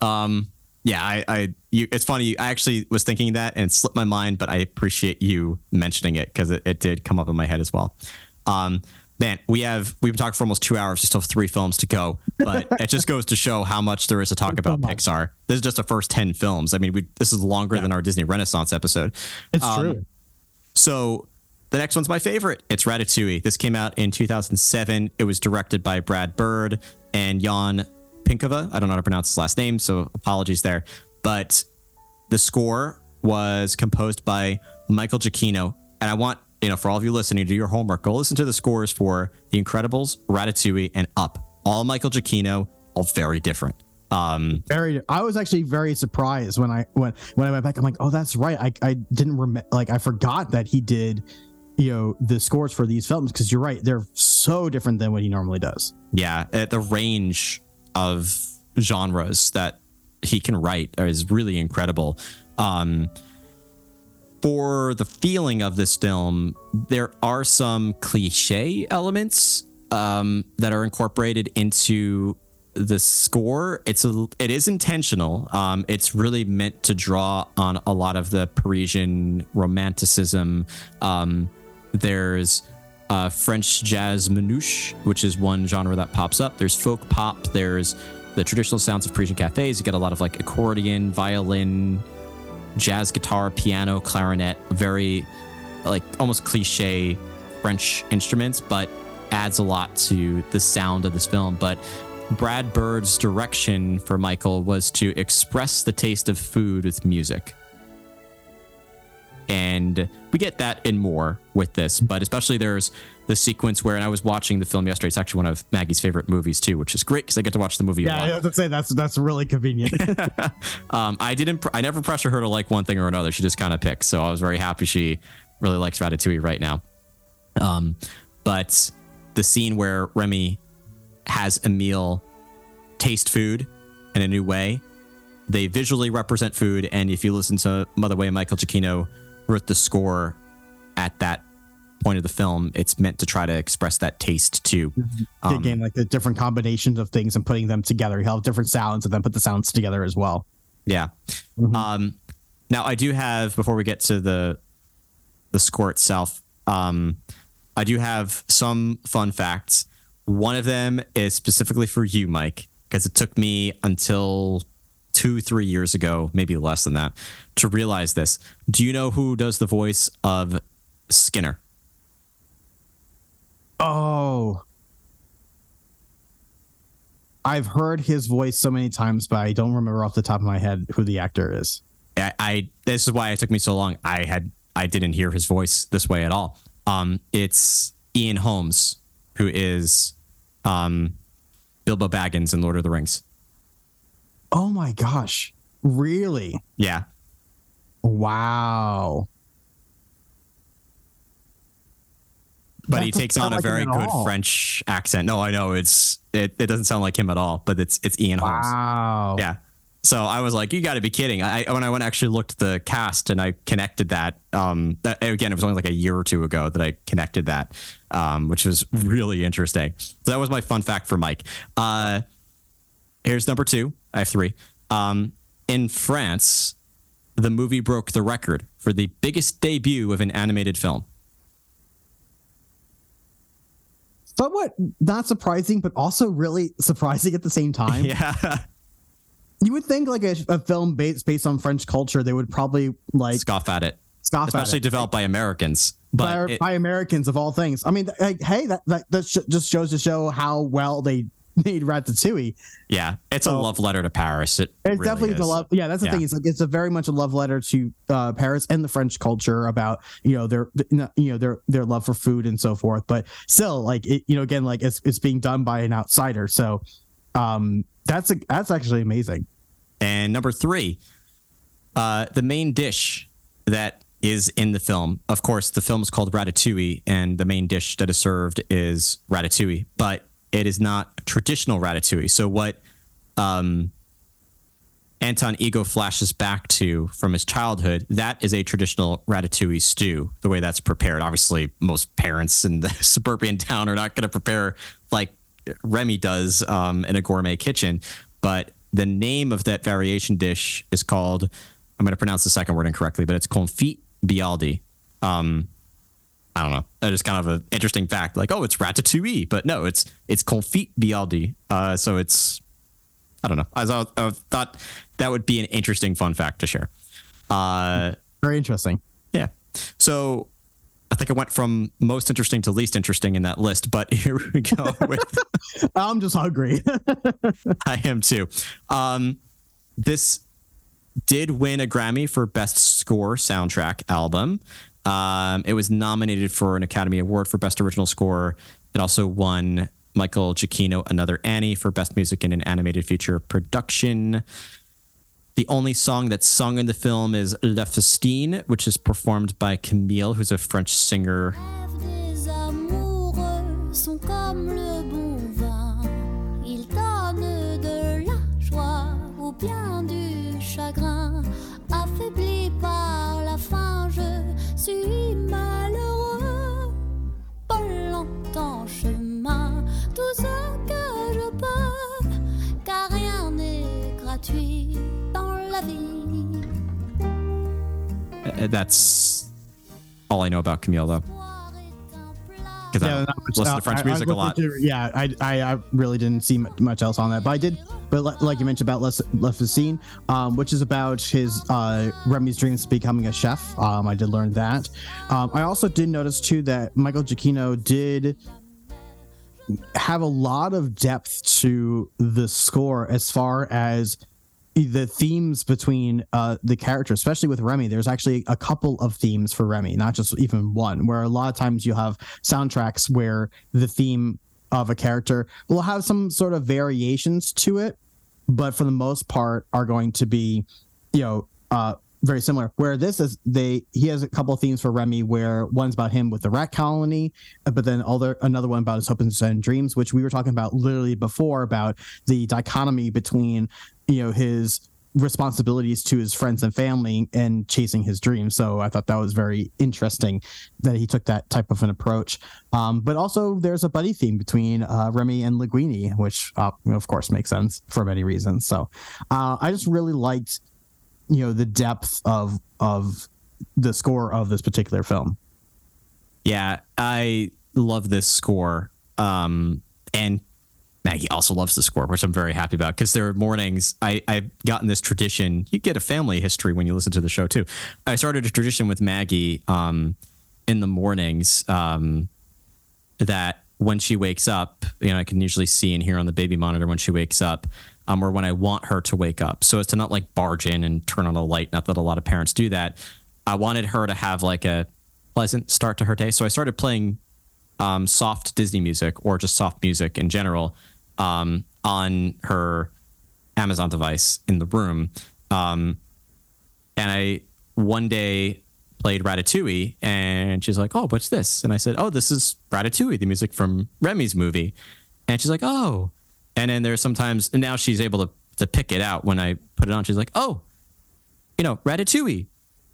Um, yeah, I, I, you, it's funny. I actually was thinking that and it slipped my mind, but I appreciate you mentioning it because it, it did come up in my head as well. Um, man, we have we've been talking for almost two hours. We still have three films to go, but it just goes to show how much there is to talk about Pixar. This is just the first ten films. I mean, we, this is longer than our Disney Renaissance episode. It's Um, true. So the next one's my favorite. It's Ratatouille. This came out in 2007. It was directed by Brad Bird and Jan Pinkova. I don't know how to pronounce his last name, so apologies there. But the score was composed by Michael Giacchino. And I want, you know, for all of you listening, to do your homework. Go listen to the scores for The Incredibles, Ratatouille, and Up. All Michael Giacchino, all very different. Um, very i was actually very surprised when i when when i went back i'm like oh that's right i i didn't remember like i forgot that he did you know the scores for these films because you're right they're so different than what he normally does yeah, the range of genres that he can write is really incredible. Um, for the feeling of this film, there are some cliche elements um, that are incorporated into the score. It's a, it is intentional. Um, it's really meant to draw on a lot of the Parisian romanticism. Um, there's uh, French jazz manouche, which is one genre that pops up. There's folk pop. There's the traditional sounds of Parisian cafes. You get a lot of like accordion, violin, jazz guitar, piano, clarinet, very like almost cliche French instruments, but adds a lot to the sound of this film. But Brad Bird's direction for Michael was to express the taste of food with music. And we get that and more with this, but especially there's the sequence where, and I was watching the film yesterday. It's actually one of Maggie's favorite movies too, which is great because I get to watch the movie. yeah i have to say that's that's really convenient Um, I didn't. Pr- I never pressure her to like one thing or another. She just kind of picks. So I was very happy she really likes Ratatouille right now. Um, but the scene where Remy has Emile taste food in a new way, they visually represent food. And if you listen to mother way Michael Giacchino wrote the score at that point of the film, it's meant to try to express that taste too. Um, again like the different combinations of things and putting them together you have different sounds and then put the sounds together as well Yeah. Um, now I do have before we get to the the score itself. Um, I do have some fun facts. One of them is specifically for you, Mike, because it took me until two, three years ago, maybe less than that, to realize this. Do you know who does the voice of Skinner? Oh. I've heard his voice so many times, but I don't remember off the top of my head who the actor is. I, I this is why it took me so long. I had I didn't hear his voice this way at all. Um, it's Ian Holmes, who is um, Bilbo Baggins in Lord of the Rings. Oh my gosh. Really? Yeah, Wow. but That he takes on a like very good all. French accent. No, I know it's it, it doesn't sound like him at all, but it's it's Ian Holmes. Wow. Yeah. So I was like, you got to be kidding. I when I went actually looked at the cast and I connected that. Um, that again, it was only like a year or two ago that I connected that, um, which was really interesting. So that was my fun fact for Mike. Uh, here's number two. I have three. Um, in France, the movie broke the record for the biggest debut of an animated film. Somewhat not surprising, but also really surprising at the same time. Yeah, You would think like a, a film based based on French culture, they would probably like scoff at it, scoff especially at it. developed by Americans. by, it- by Americans of all things. I mean, like, hey, that that, that sh- just shows to show how well they made Ratatouille. yeah, it's a love letter to Paris. It It's really definitely the is. love. Yeah, that's the Yeah. thing. It's like it's a very much a love letter to uh, Paris and the French culture about you know their you know their their love for food and so forth. But still, like it, you know, again, like it's it's being done by an outsider. So um, that's a, that's actually amazing. And number three, uh, the main dish that is in the film. Of course, the film is called Ratatouille, and the main dish that is served is ratatouille, but it is not traditional ratatouille. So, what um, Anton Ego flashes back to from his childhood, that is a traditional ratatouille stew, the way that's prepared. Obviously, most parents in the suburban town are not going to prepare like Remy does um, in a gourmet kitchen. But the name of that variation dish is called, I'm going to pronounce the second word incorrectly, but it's confit byaldi. Um, I don't know. That is kind of an interesting fact. Like, oh, it's ratatouille, but no, it's it's confit byaldi. Uh, so it's I don't know. I, thought- I thought that would be an interesting fun fact to share. Uh, Very interesting. yeah. So I think I went from most interesting to least interesting in that list, but here we go with I'm just hungry. I am too. Um, this did win a Grammy for Best Score Soundtrack Album. Um, it was nominated for an Academy Award for Best Original Score. It also won Michael Giacchino another Annie for Best Music in an Animated Feature Production. The only song that's sung in the film is Le Festin, which is performed by Camille, who's a French singer. Longtemps chemin, tout ce que je peux, car rien n'est gratuit dans la vie. Uh, That's all I know about Camille, though. Boire est. Because I not don't listen to French I- I music a listened lot. to- yeah, I, I I really didn't see mu- much else on that, but I did. But li- like you mentioned about Le Festin, um, which is about his uh, Remy's dreams of becoming a chef. Um, I did learn that. Um, I also did notice too that Michael Giacchino did have a lot of depth to the score as far as the themes between uh, the characters, especially with Remy. There's actually a couple of themes for Remy, not just even one. Where a lot of times you have soundtracks where the theme of a character will have some sort of variations to it, but for the most part are going to be, you know, uh, very similar. Where this is, they he has a couple themes for Remy, where one's about him with the rat colony, but then other another one about his hopes and dreams, which we were talking about literally before about the dichotomy between you know his responsibilities to his friends and family and chasing his dreams. So I thought that was very interesting that he took that type of an approach. Um, but also there's a buddy theme between uh, Remy and Linguini, which uh, of course makes sense for many reasons. So uh, I just really liked you know the depth of of the score of this particular film. Yeah, I love this score. Um, and Maggie also loves the score, which I'm very happy about because there are mornings I, I've gotten this tradition. You get a family history when you listen to the show too. I started a tradition with Maggie um, in the mornings um, that when she wakes up, you know, I can usually see and hear on the baby monitor when she wakes up, um, or when I want her to wake up. So as to not like barge in and turn on a light. Not that a lot of parents do that. I wanted her to have like a pleasant start to her day. So I started playing um, soft Disney music or just soft music in general um, on her Amazon device in the room. Um, and I one day played Ratatouille, and she's like, "Oh, what's this?" And I said, "Oh, this is Ratatouille, the music from Remy's movie." And she's like, "Oh," and then there's sometimes and now she's able to to pick it out when I put it on. She's like, "Oh, you know, Ratatouille,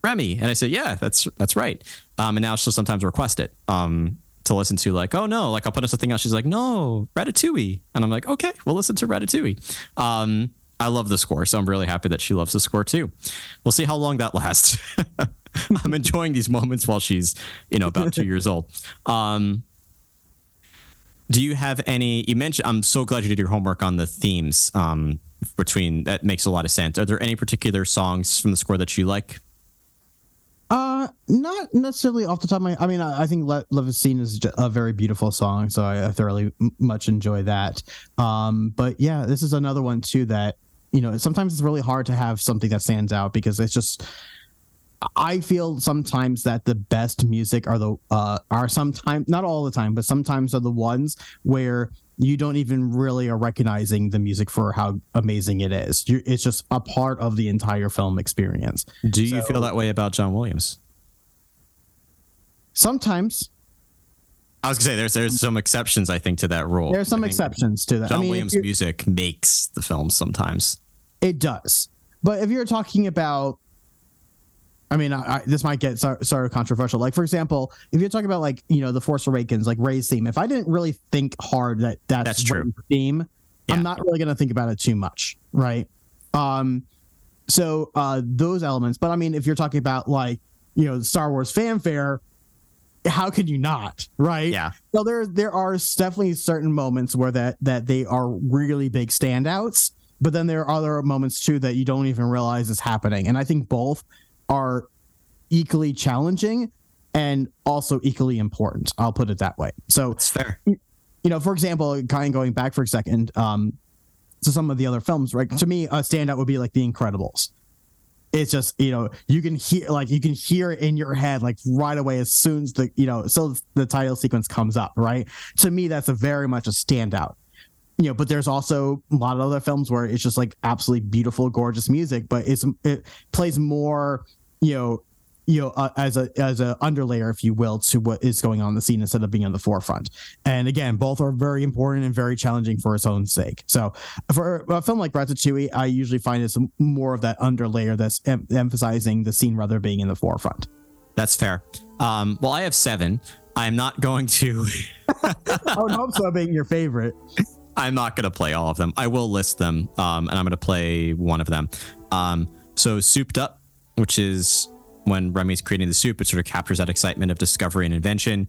Remy," and I said, "Yeah, that's that's right." Um, and now she'll sometimes request it um, to listen to, like, "Oh no," like I'll put on something else. She's like, "No, Ratatouille," and I'm like, "Okay, we'll listen to Ratatouille." Um, I love the score, so I'm really happy that she loves the score too. We'll see how long that lasts. I'm enjoying these moments while she's, you know, about two years old. Um, do you have any? You mentioned. I'm so glad you did your homework on the themes. Um, between that makes a lot of sense. Are there any particular songs from the score that you like? Uh, not necessarily off the top of my. I mean, I, I think "Love Love Is Seen" is a very beautiful song, so I, I thoroughly m- much enjoy that. Um, but yeah, this is another one too that you know sometimes it's really hard to have something that stands out because it's just. I feel sometimes that the best music are the uh are sometimes not all the time, but sometimes are the ones where you don't even really are recognizing the music for how amazing it is. you it's just a part of the entire film experience. Do you So- feel that way about John Williams? Sometimes I was gonna say there's there's some exceptions I think to that rule. There's some exceptions to that. John I mean, Williams music makes the film sometimes. it does. But if you're talking about, I mean, I, I, this might get sort sort of controversial. Like, for example, if you're talking about like you know the Force Awakens, like Rey's theme. If I didn't really think hard that that's, That's true. Theme, Yeah. I'm not really gonna think about it too much, right? Um, so uh, those elements. But I mean, if you're talking about like you know Star Wars fanfare, how could you not, right? Yeah. So there there are definitely certain moments where that that they are really big standouts, but then there are other moments too that you don't even realize is happening. And I think both are equally challenging and also equally important. I'll put it that way. So It's fair. you know, for example, kind of going back for a second, um, to some of the other films, right? To me, a standout would be like The Incredibles. It's just you know you can hear like you can hear it in your head like right away as soon as the you know so the title sequence comes up, right? To me, that's a very much a standout. You know, but there's also a lot of other films where it's just like absolutely beautiful, gorgeous music, but it's it plays more, you know, you know, uh, as a as a underlayer, if you will, to what is going on in the scene instead of being on the forefront. And again, both are very important and very challenging for its own sake. So, for a film like Ratatouille, I usually find it's more of that underlayer that's em- emphasizing the scene rather being in the forefront. That's fair. Um, well, I have seven. I'm not going to. I would hope so being your favorite. I'm not going to play all of them. I will list them, um, and I'm going to play one of them. Um, so, Souped Up, which is when Remy's creating the soup, it sort of captures that excitement of discovery and invention.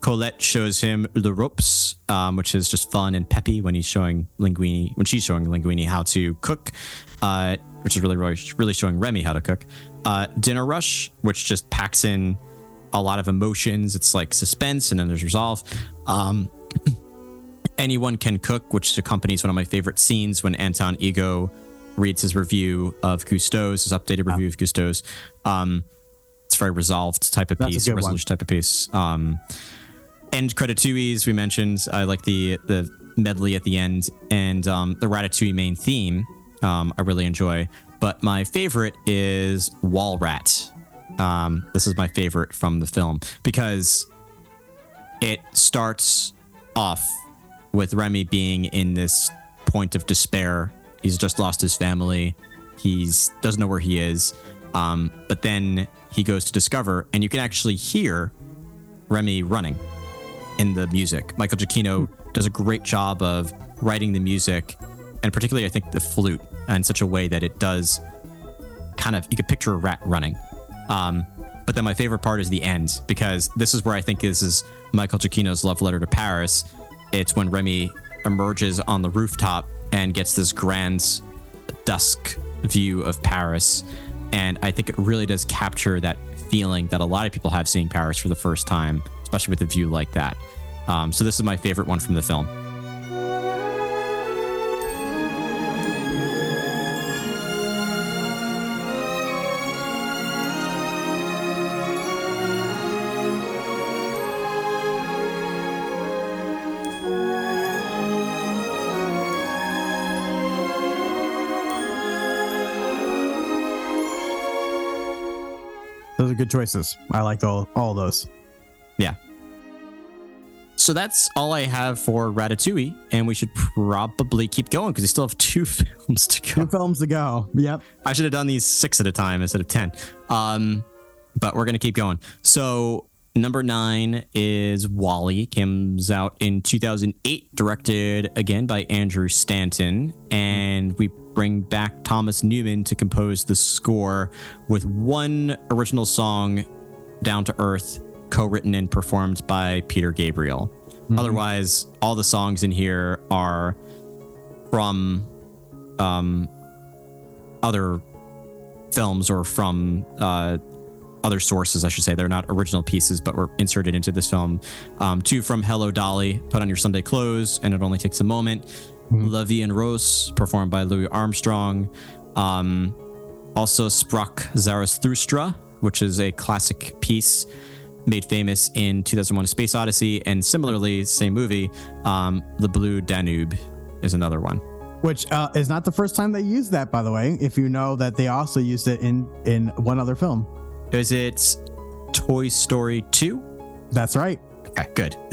Colette shows him the ropes, um, which is just fun and peppy when he's showing Linguini, when she's showing Linguini how to cook, uh, which is really, really, really showing Remy how to cook. Uh, Dinner Rush, which just packs in a lot of emotions. It's like suspense and then there's resolve. Um, Anyone Can Cook, which accompanies one of my favorite scenes when Anton Ego reads his review of Gusteau's, his updated review of Gusteau's. Um, it's a very resolved type of That's piece, one. resolution type of piece. Um, end creditouilles we mentioned. I like the the medley at the end and um, the Ratatouille main theme. Um, I really enjoy, but my favorite is Wall Rat. Um, this is my favorite from the film because it starts off with Remy being in this point of despair. He's just lost his family. He's doesn't know where he is. Um, but then he goes to discover, and you can actually hear Remy running in the music. Michael Giacchino does a great job of writing the music, and particularly I think the flute, in such a way that it does kind of you could picture a rat running. Um, but then my favorite part is the end because this is where I think this is Michael Giacchino's love letter to Paris. It's when Remy emerges on the rooftop and gets this grand dusk view of Paris. And I think it really does capture that feeling that a lot of people have seeing Paris for the first time, especially with a view like that. Um, so this is my favorite one from the film. Good choices. I like all all those. Yeah. So that's all I have for Ratatouille, and we should probably keep going because we still have two films to go. Two films to go. Yep. I should have done these six at a time instead of ten. Um, but we're gonna keep going. So number nine is WALL-E. Comes out in 2008, directed again by Andrew Stanton, and we bring back Thomas Newman to compose the score with one original song, "Down to Earth," co-written and performed by Peter Gabriel. Otherwise, all the songs in here are from um, other films or from uh, other sources, I should say. They're not original pieces, but were inserted into this film. Um, two from Hello Dolly, Put on Your Sunday Clothes, and It Only Takes a Moment. La Vie en Rose, performed by Louis Armstrong. Um, also, Sprach Zarathustra, which is a classic piece made famous in 2001 A Space Odyssey. And similarly, same movie, um, The Blue Danube is another one. Which uh, is not the first time they used that, by the way. If you know that they also used it in in one other film. Is it Toy Story 2? That's right. Okay, good.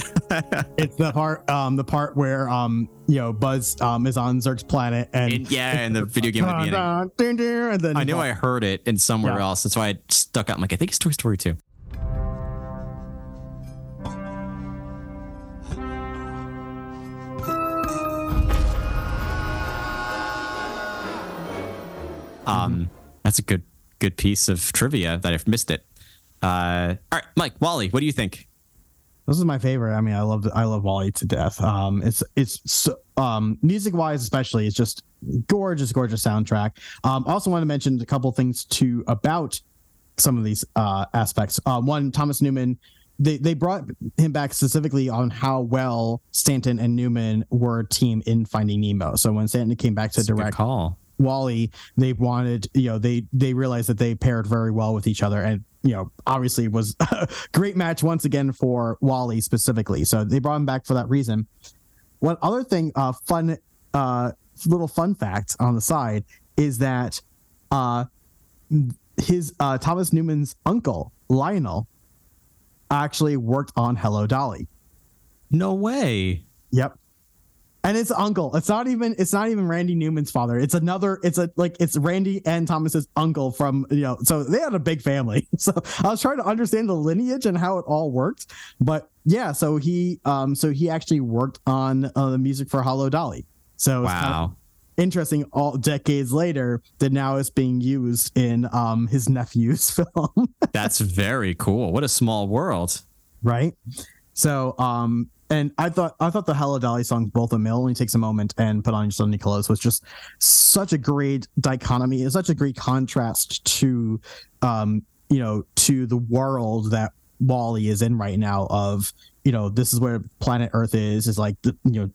It's the part um the part where um you know Buzz um is on Zurg's planet and And yeah, in the video game at the beginning. And then I knew I heard it in somewhere Yeah. else. That's why I stuck out. I'm like, I think it's Toy Story 2. Um, that's a good good piece of trivia that I've missed it. Uh, all right, Mike, WALL-E, what do you think? This is my favorite. I mean, I love I love WALL-E to death. Um, it's it's so, um music wise, especially, it's just gorgeous, gorgeous soundtrack. Um, I also want to mention a couple things too about some of these uh aspects. Uh, one, Thomas Newman. They, they brought him back specifically on how well Stanton and Newman were a team in Finding Nemo. So when Stanton came back to That's direct call. WALL-E, they wanted, you know, they they realized that they paired very well with each other, and you know, obviously it was a great match once again for WALL-E specifically. So they brought him back for that reason. One other thing, uh, fun, uh, little fun fact on the side is that, uh, his uh Thomas Newman's uncle Lionel actually worked on Hello Dolly. No way. Yep. And it's uncle. It's not even it's not even Randy Newman's father. It's another it's a like it's Randy and Thomas's uncle from you know, so they had a big family. So I was trying to understand the lineage and how it all worked. But yeah, so he um so he actually worked on uh, the music for Hello Dolly. So it's kind of Wow. interesting all decades later that now it's being used in um his nephew's film. That's very cool. What a small world. right? So, um, and I thought I thought the Hello Dolly song, both them, it only takes a moment and put on your Sunday clothes was just such a great dichotomy, it's such a great contrast to, um, you know, to the world that WALL-E is in right now. Of you know, this is where planet Earth is, is like the you know,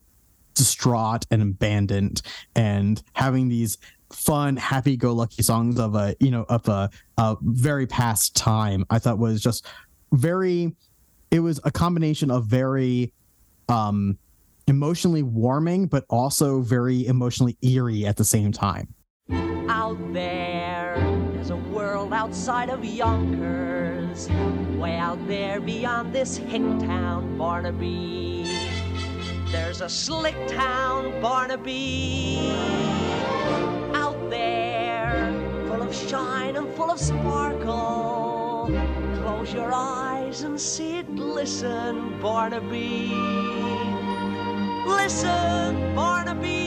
distraught and abandoned, and having these fun happy-go-lucky songs of a you know of a, a very past time i thought was just very it was a combination of very um emotionally warming but also very emotionally eerie at the same time Out there, there's a world outside of Yonkers. Way out there beyond this hick town, Barnaby. There's a slick town, Barnaby. Out there, full of shine and full of sparkle. Close your eyes and sit, listen, Barnaby. Listen, Barnaby.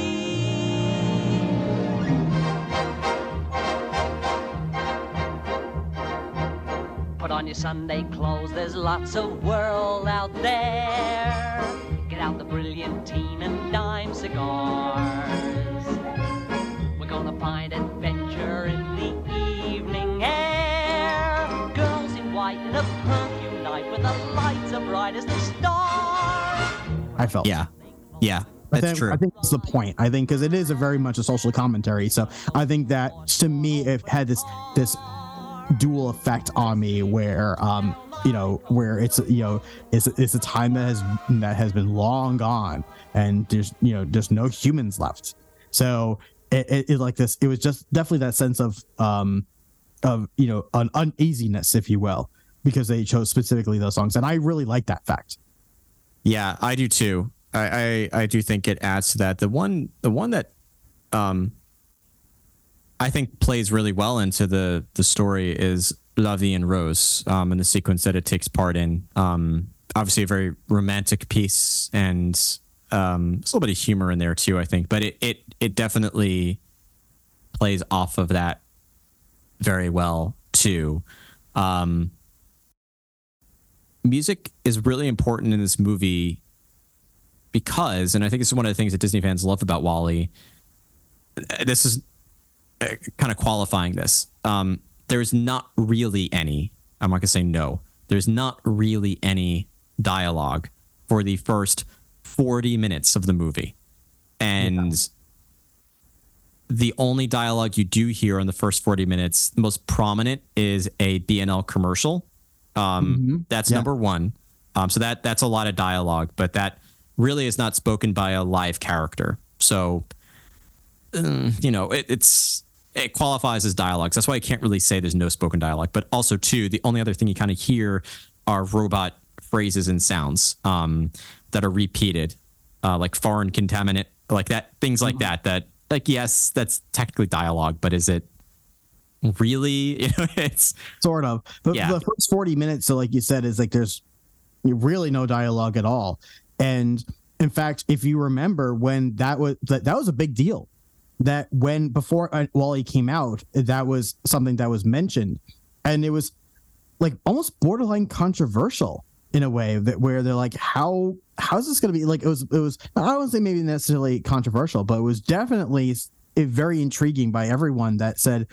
Put on your Sunday clothes, there's lots of world out there. Get out the brilliantine and dime cigars. I felt. Yeah, yeah, I that's think, true. I think that's the point. I think because it is a very much a social commentary. So I think that to me it had this this dual effect on me where um you know where it's you know it's it's a time that has that has been long gone and there's you know there's no humans left. So it, it, it like this it was just definitely that sense of um of you know an uneasiness if you will because they chose specifically those songs and I really like that fact. Yeah, I do too. I, I I do think it adds to that. The one the one that um I think plays really well into the the story is Vie en Rose, um, and the sequence that it takes part in. Um, obviously a very romantic piece and um, a little bit of humor in there too, I think. But it it it definitely plays off of that very well too. Um, music is really important in this movie because, and I think this is one of the things that Disney fans love about WALL-E. This is uh, kind of qualifying this. Um, there's not really any. I'm not gonna say no. There's not really any dialogue for the first 40 minutes of the movie, and the only dialogue you do hear in the first 40 minutes, the most prominent, is a BNL commercial. Um, That's Yeah. number one. Um, so that that's a lot of dialogue, but that really is not spoken by a live character. So, um, you know, it, it's it qualifies as dialogues. That's why I can't really say there's no spoken dialogue. But also, too, the only other thing you kind of hear are robot phrases and sounds um, that are repeated, uh, like foreign contaminant, like that, things like that. That like yes, that's technically dialogue, but is it really? You know, it's sort of. But Yeah. the first 40 minutes, so like you said, is like there's really no dialogue at all. And in fact, if you remember when that was that, that was a big deal. That when before uh, WALL-E came out, that was something that was mentioned, and it was like almost borderline controversial in a way that where they're like, how how is this going to be? Like it was it was I don't want to say maybe necessarily controversial, but it was definitely very intriguing by everyone that said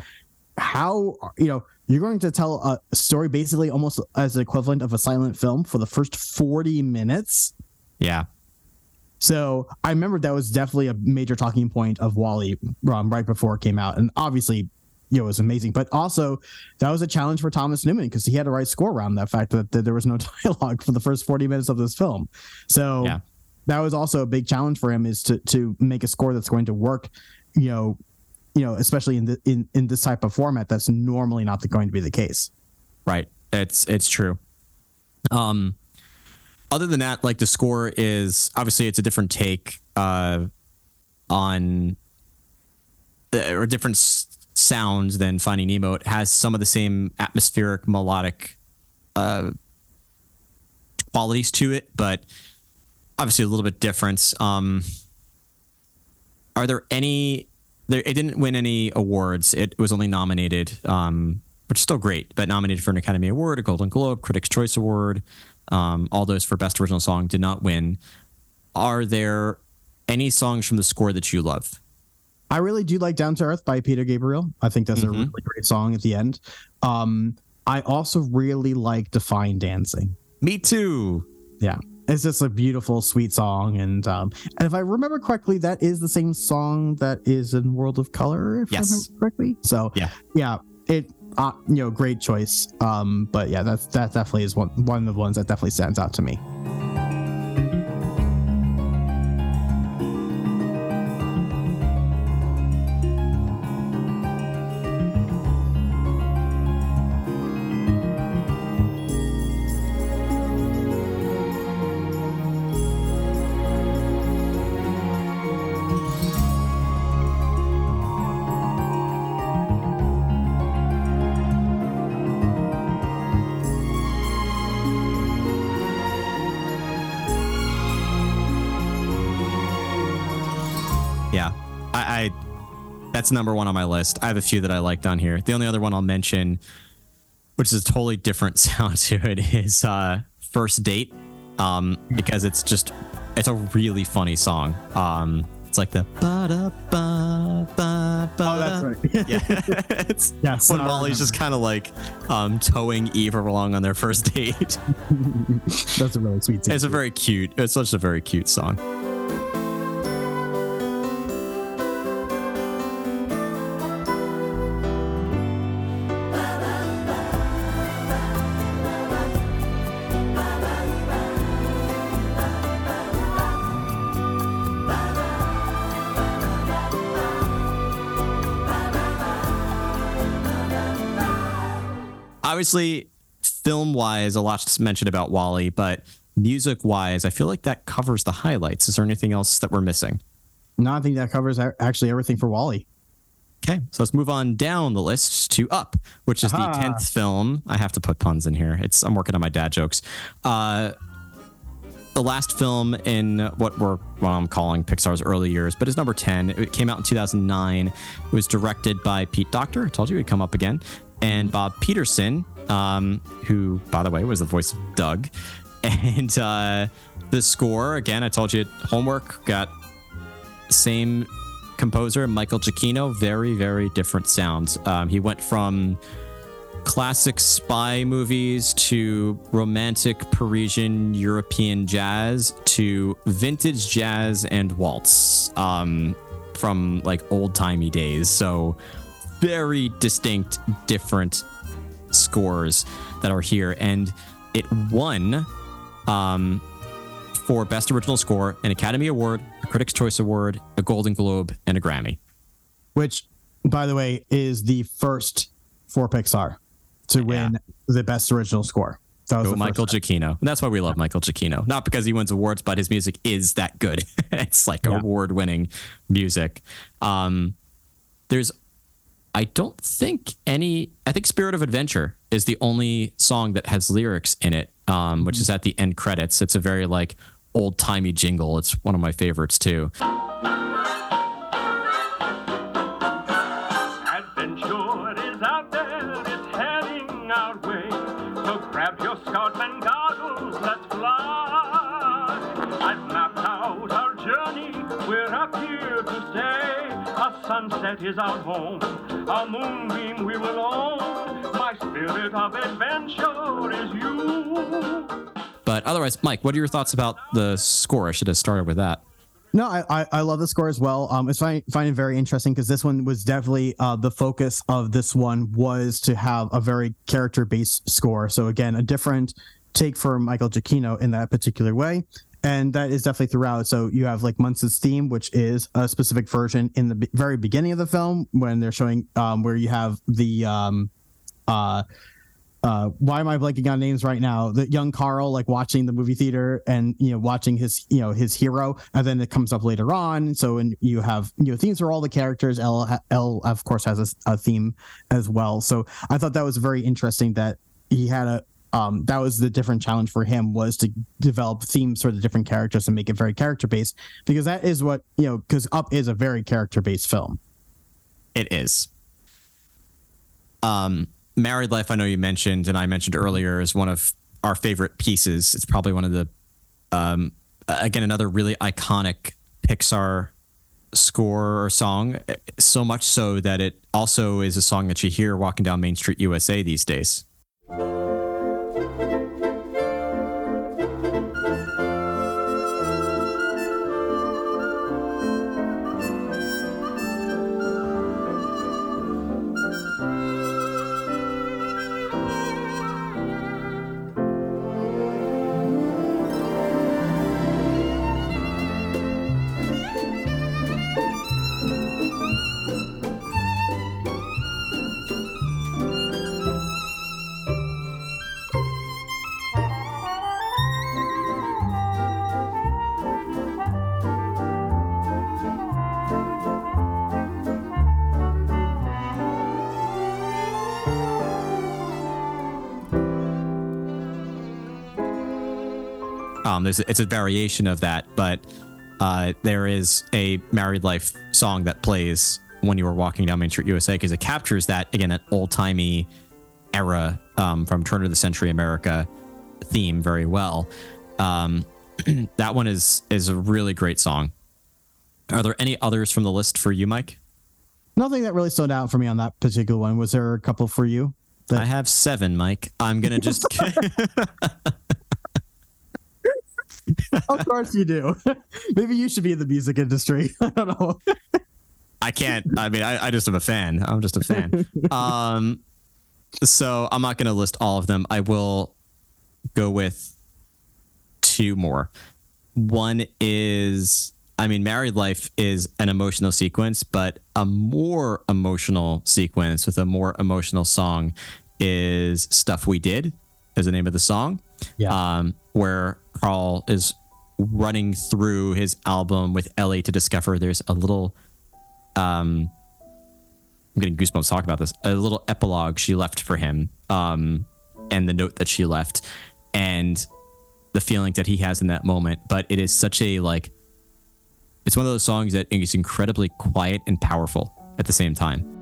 how you know you're going to tell a story basically almost as the equivalent of a silent film for the first 40 minutes? Yeah, so i remember that was definitely a major talking point of WALL-E um, right before it came out and obviously you know, it was amazing but also that was a challenge for thomas newman because he had to write score around that fact that, that there was no dialogue for the first 40 minutes of this film. So Yeah. that was also a big challenge for him is to to make a score that's going to work you know you know especially in the in in this type of format that's normally not the, going to be the case right. It's it's true. Um, other than that, like the score is obviously it's a different take uh, on the, or different s- sounds than Finding Nemo. It has some of the same atmospheric, melodic uh, qualities to it, but obviously a little bit different. Um, are there any? There, it didn't win any awards. It was only nominated, um, which is still great, but nominated for an Academy Award, a Golden Globe, Critics' Choice Award. Um, all those for Best Original Song did not win. Are there any songs from the score that you love? i really do like down to earth by peter gabriel i think that's a really great song at the end um i also really like define dancing Me too. yeah it's just a beautiful sweet song and um and if i remember correctly that is the same song that is in world of color if Yes. i remember correctly so Yeah. yeah it uh, you know great choice um but yeah that's that definitely is one one of the ones that definitely stands out to me that's number one on my list. I have a few that I liked on here. The only other one I'll mention, which is a totally different sound to it, is uh, "First Date," um, because it's just it's a really funny song. Um, It's like the ba da ba ba ba. Oh, that's right. Yeah, it's Yes, when I WALL-E's just kind of like um, towing Eve along on their first date. That's a really sweet. It's a very cute. It's such a very cute song. Obviously, film wise, a lot's mentioned about WALL-E, but music wise, I feel like that covers the highlights. Is there anything else that we're missing? No, I think that covers actually everything for WALL-E. Okay, so let's move on down the list to Up, which is Aha. the tenth film. I have to put puns in here. It's I'm working on my dad jokes. Uh, the last film in what we're what I'm calling Pixar's early years, but it's number ten. It came out in 2009. It was directed by Pete Docter. I told you he'd come up again, and Bob Peterson, um, who by the way was the voice of Dug, and uh, the score again. I told you homework got same composer, Michael Giacchino. Very, very different sounds. Um, he went from classic spy movies to romantic Parisian European jazz to vintage jazz and waltz um, from like old timey days. So, very distinct, different scores that are here. And it won um, for Best Original Score, an Academy Award, a Critics' Choice Award, a Golden Globe, and a Grammy. which, by the way, is the first for Pixar to win the best original score. That was Michael Giacchino. And that's why we love Michael Giacchino. Not because he wins awards, but his music is that good. it's like Yeah. award-winning music. Um, there's, I don't think any. I think "Spirit of Adventure" is the only song that has lyrics in it, um, which is at the end credits. It's a very like old-timey jingle. It's one of my favorites too. I've mapped out our journey, we're up here to stay. A sunset is our home, a moonbeam we will own. My spirit of adventure is you. But otherwise, Mike, what are your thoughts about the score? I should have started with that. No, I, I I love the score as well. Um, it's find find it very interesting because this one was definitely uh the focus of this one was to have a very character based score. So again, a different take for Michael Giacchino in that particular way, and that is definitely throughout. So you have like Muntz's theme, which is a specific version in the be- very beginning of the film when they're showing um where you have the um uh uh why am i blanking on names right now? The young carl like watching the movie theater and you know watching his you know his hero and then it comes up later on. So and you have you know themes for all the characters l l of course has a, a theme as well. So i thought that was very interesting that he had a um that was the different challenge for him was to develop themes for the different characters and make it very character based because that is what you know because up is a very character based film It is. Um, Married Life, I know you mentioned, and I mentioned earlier, is one of our favorite pieces. It's probably one of the, um, again, another really iconic Pixar score or song. So much so that it also is a song that you hear walking down Main Street USA these days. Um, there's it's a variation of that, but uh, there is a married life song that plays when you were walking down Main Street USA because it captures that again that old timey era um, from turn of the century America theme very well. Um, that one is is a really great song. Are there any others from the list for you, Mike? Nothing that really stood out for me on that particular one. Was there a couple for you? I have seven, Mike. I'm gonna just. of course you do. Maybe you should be in the music industry. I don't know. I can't. I mean, I, I just am a fan. I'm just a fan. um, so I'm not going to list all of them. I will go with two more. One is, I mean, Married Life is an emotional sequence, but a more emotional sequence with a more emotional song is Stuff We Did, is the name of the song. Yeah. Um, where Carl is running through his album with Ellie to discover there's a little um I'm getting goosebumps talking about this. A little epilogue she left for him, um, and the note that she left, and the feeling that he has in that moment. But it is such a like, it's one of those songs that is incredibly quiet and powerful at the same time.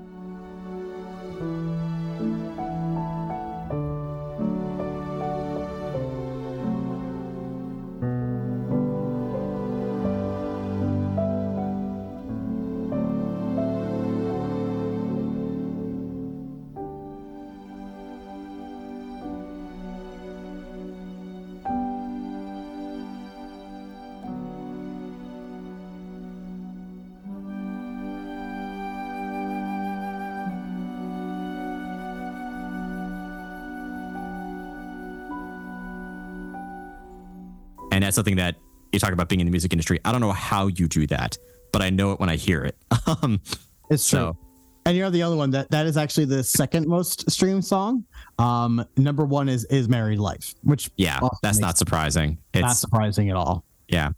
That's something that you talk about being in the music industry. I don't know how you do that, but I know it when I hear it. um, It's true. So- and you're the other one that that is actually the second most streamed song. Um, number one is is Married Life, which yeah, that's not surprising. it not surprising at all. yeah.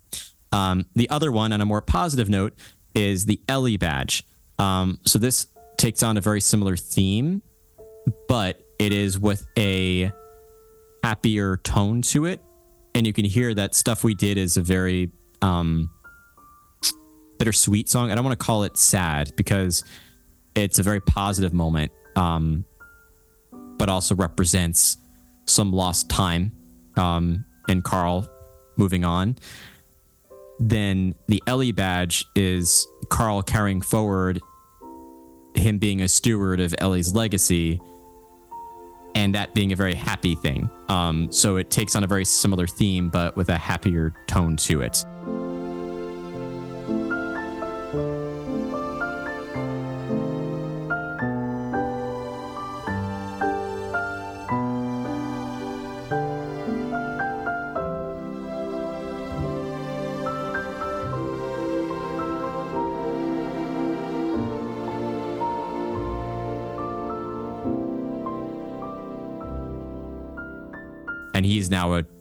Um, the other one, on a more positive note, is the Ellie badge. Um, so this takes on a very similar theme, but it is with a happier tone to it, and you can hear that stuff we did is a very um, bittersweet song. I don't want to call it sad because it's a very positive moment, um, but also represents some lost time um, and Carl moving on. Then the Ellie badge is Carl carrying forward him being a steward of Ellie's legacy and that being a very happy thing. Um, so it takes on a very similar theme, but with a happier tone to it.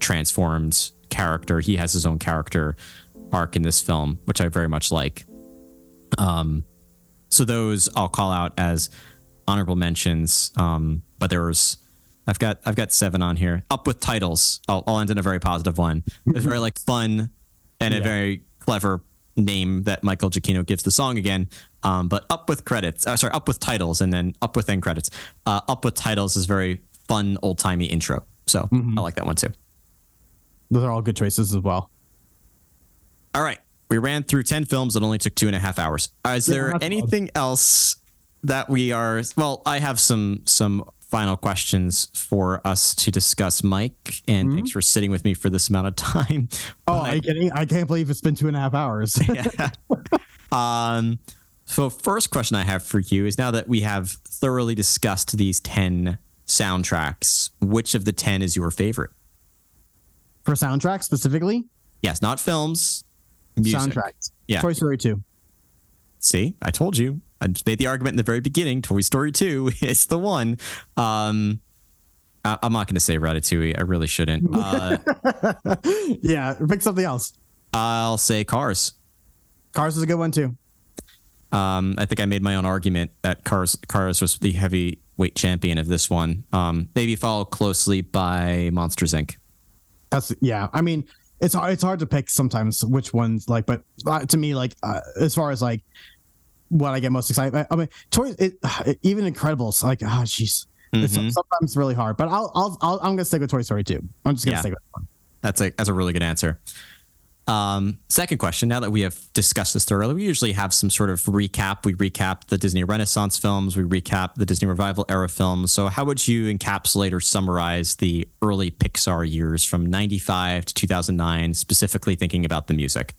Transformed character. He has his own character arc in this film, which I very much like. Um, so those I'll call out as honorable mentions. Um, but there was, I've got I've got seven on here. Up with titles. I'll, I'll end in a very positive one. It's very like fun and a very clever name that Michael Giacchino gives the song again. Um, but up with credits. Uh, sorry, up with titles, and then up with end credits. Uh, up with titles is very fun, old timey intro. So I like that one too. Those are all good choices as well. All right. We ran through 10 films that only took two and a half hours. Uh, is there that's anything else that we are well, I have some some final questions for us to discuss, Mike. And thanks for sitting with me for this amount of time. Oh, are you kidding? I can't believe it's been two and a half hours. yeah. Um, so first question I have for you is now that we have thoroughly discussed these 10 soundtracks, which of the 10 is your favorite? For soundtrack specifically, Yes, not films. Music. soundtracks. Yeah. Toy Story 2. See, I told you. I made the argument in the very beginning. Toy Story 2 is the one. Um, I, I'm not going to say Ratatouille. I really shouldn't. Uh, yeah, pick something else. I'll say Cars. Cars is a good one too. Um, I think I made my own argument that Cars Cars was the heavyweight champion of this one. Um, maybe followed closely by Monsters Inc. That's yeah. I mean, it's hard. It's hard to pick sometimes which ones like, but uh, to me, like uh, as far as like what I get most excited. I, I mean, toy. It, even Incredibles. Like, ah, jeez. It's Mhm. sometimes really hard, but I'll, I'll, I'll, I'm gonna stick with Toy Story 2. I'm just gonna Yeah. stick with that one. That's a that's a really good answer. Um, second question. Now that we have discussed this thoroughly, we usually have some sort of recap. We recap the Disney Renaissance films. We recap the Disney Revival era films. So, how would you encapsulate or summarize the early Pixar years from '95 to 2009, specifically thinking about the music?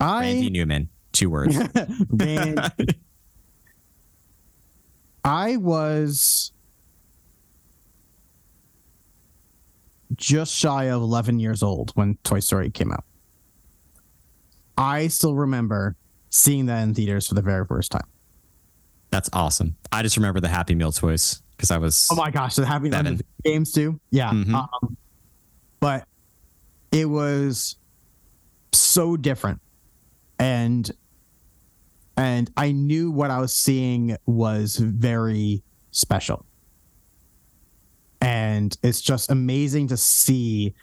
Randy I Newman. Two words. Man, I was just shy of 11 years old when Toy Story came out. I still remember seeing that in theaters for the very first time. That's awesome. I just remember the Happy Meal toys because I was. Oh my gosh, the Happy. Meal games too. Yeah. Mhm. Um, but it was so different. And and I knew what I was seeing was very special. And it's just amazing to see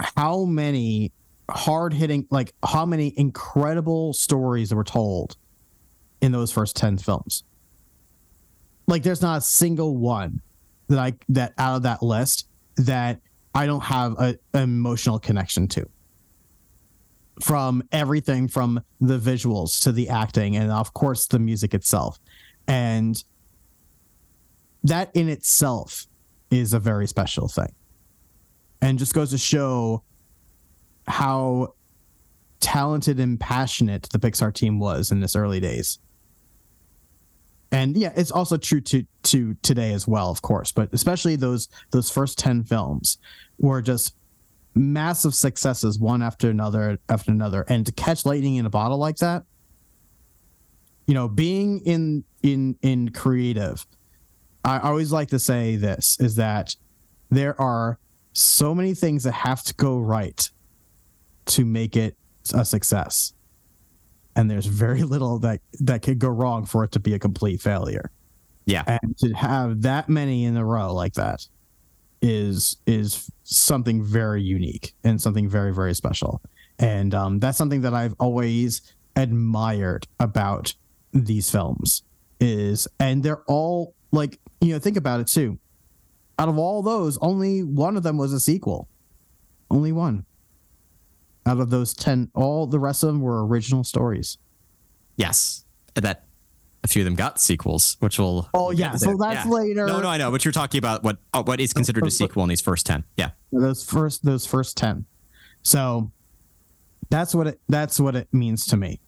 how many hard hitting, like how many incredible stories that were told in those first 10 films. Like there's not a single one that I that out of that list that I don't have a, an emotional connection to. From everything from the visuals to the acting and of course the music itself. And that in itself is a very special thing. And just goes to show how talented and passionate the Pixar team was in this early days. And yeah, it's also true to to today as well, of course, but especially those those first 10 films were just massive successes one after another after another and to catch lightning in a bottle like that you know being in in in creative i always like to say this is that there are so many things that have to go right to make it a success. And there's very little that that could go wrong for it to be a complete failure. Yeah. and to have that many in a row like that is is something very unique and something very very special. And um, that's something that i've always admired about these films is and they're all like you know think about it too out of all those only one of them was a sequel only one out of those 10 all the rest of them were original stories Yes. That a few of them got sequels, which will. oh yeah so that's Yeah. later No, no, I know. But you're talking about what uh, what is considered a sequel in these first ten. Yeah. those first those first 10 so that's what it that's what it means to me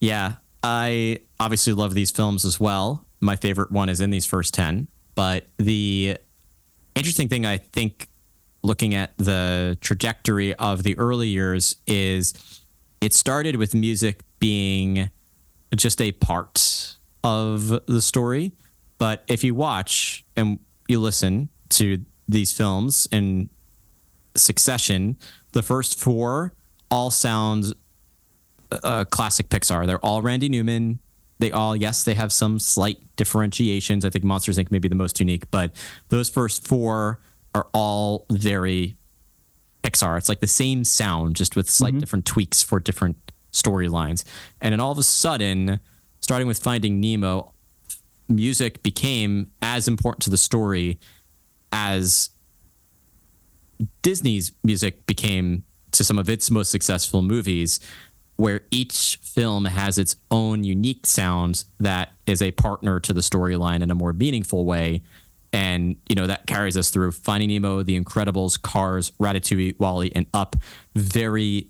Yeah, I obviously love these films as well. My favorite one is in these first 10. But the interesting thing, I think, looking at the trajectory of the early years, is it started with music being just a part of the story. But if you watch and you listen to these films in succession, the first four all sound uh, classic Pixar. They're all Randy Newman. They all, yes, they have some slight differentiations. I think Monsters Inc. may be the most unique, but those first four are all very Pixar. It's like the same sound, just with slight mm-hmm. different tweaks for different storylines. And then all of a sudden, starting with Finding Nemo, music became as important to the story as Disney's music became to some of its most successful movies, where each film has its own unique sound that is a partner to the storyline in a more meaningful way. And, you know, that carries us through Finding Nemo, The Incredibles, Cars, Ratatouille, WALL-E, and Up. Very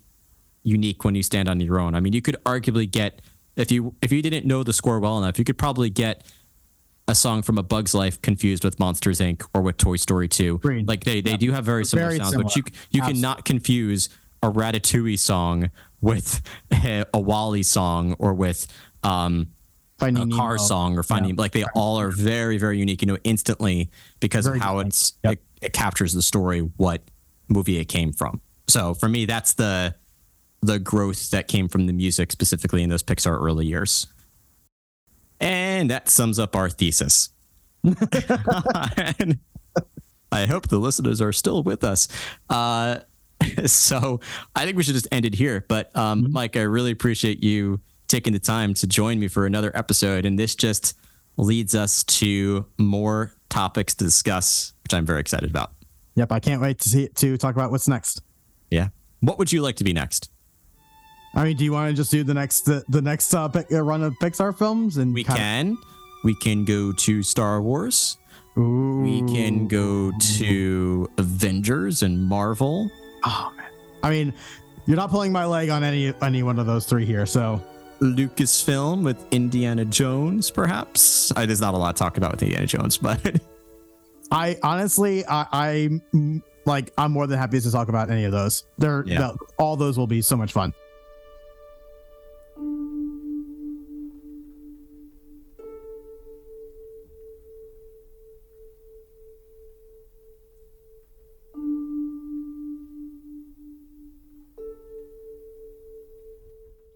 unique when you stand on your own. I mean, you could arguably get if you if you didn't know the score well enough, you could probably get a song from A Bug's Life confused with Monsters Inc. or with Toy Story 2. Agreed. Like they they do have very similar Very sounds, but similar. you you cannot confuse a Ratatouille song with a, a WALL-E song or with um, Finding a car Nemo. song or finding like they all are very very unique you know instantly because Very of how unique. it's Yep. it, it captures the story what movie it came from so for me that's the the growth that came from the music specifically in those pixar early years and that sums up our thesis And i hope the listeners are still with us uh so I think we should just end it here. But um, Mike, I really appreciate you taking the time to join me for another episode. And this just leads us to more topics to discuss, which I'm very excited about. Yep, I can't wait to see to talk about what's next. Yeah. What would you like to be next? I mean, do you want to just do the next the, the next uh, uh, run of Pixar films and We can. We can go to Star Wars. Ooh. We can go to Avengers and Marvel. Oh man. I mean, you're not pulling my leg on any any one of those three here. So Lucasfilm with Indiana Jones, perhaps. I, there's not a lot to talk about with Indiana Jones, but I honestly, I, I mm, like, I'm more than happy to talk about any of those. They're Yeah. the- all those will be so much fun.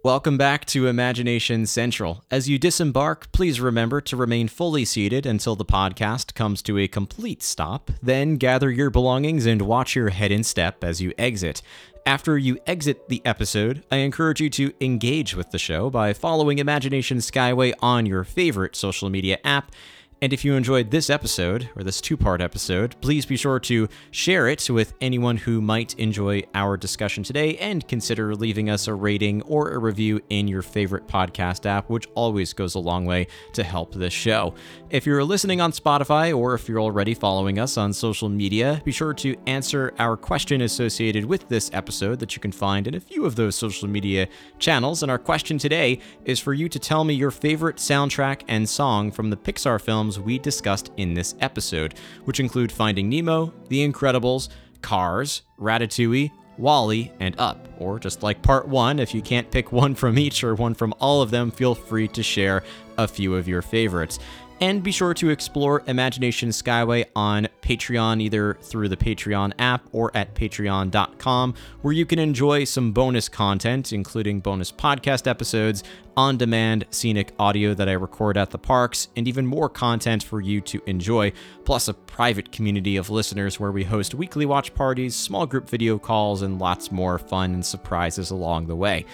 Welcome back to Imagination Central. As you disembark, please remember to remain fully seated until the podcast comes to a complete stop. Then gather your belongings and watch your head and step as you exit. After you exit the episode, I encourage you to engage with the show by following Imagination Skyway on your favorite social media app. And if you enjoyed this episode, or this two part episode, please be sure to share it with anyone who might enjoy our discussion today and consider leaving us a rating or a review in your favorite podcast app, which always goes a long way to help this show. If you're listening on Spotify or if you're already following us on social media, be sure to answer our question associated with this episode that you can find in a few of those social media channels. And our question today is for you to tell me your favorite soundtrack and song from the Pixar films we discussed in this episode, which include Finding Nemo, The Incredibles, Cars, Ratatouille, WALL-E, and Up. Or just like part one, if you can't pick one from each or one from all of them, feel free to share a few of your favorites. And be sure to explore Imagination Skyway on Patreon, either through the Patreon app or at patreon.com, where you can enjoy some bonus content, including bonus podcast episodes, on demand scenic audio that I record at the parks, and even more content for you to enjoy, plus a private community of listeners where we host weekly watch parties, small group video calls, and lots more fun and surprises along the way.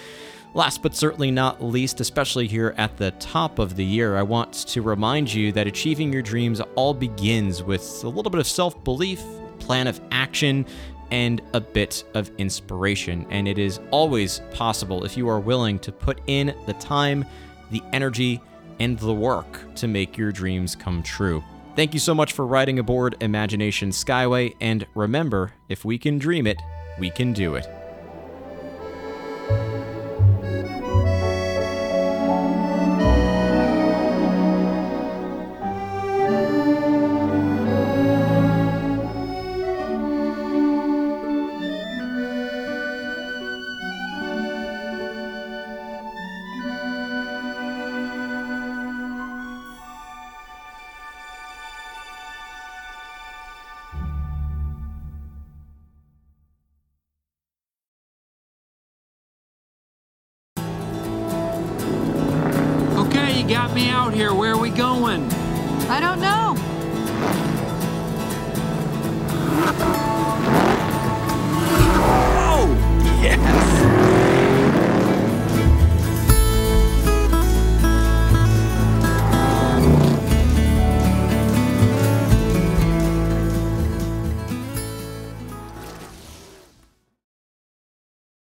Last but certainly not least, especially here at the top of the year, I want to remind you that achieving your dreams all begins with a little bit of self belief, plan of action, and a bit of inspiration. And it is always possible if you are willing to put in the time, the energy, and the work to make your dreams come true. Thank you so much for riding aboard Imagination Skyway, and remember if we can dream it, we can do it.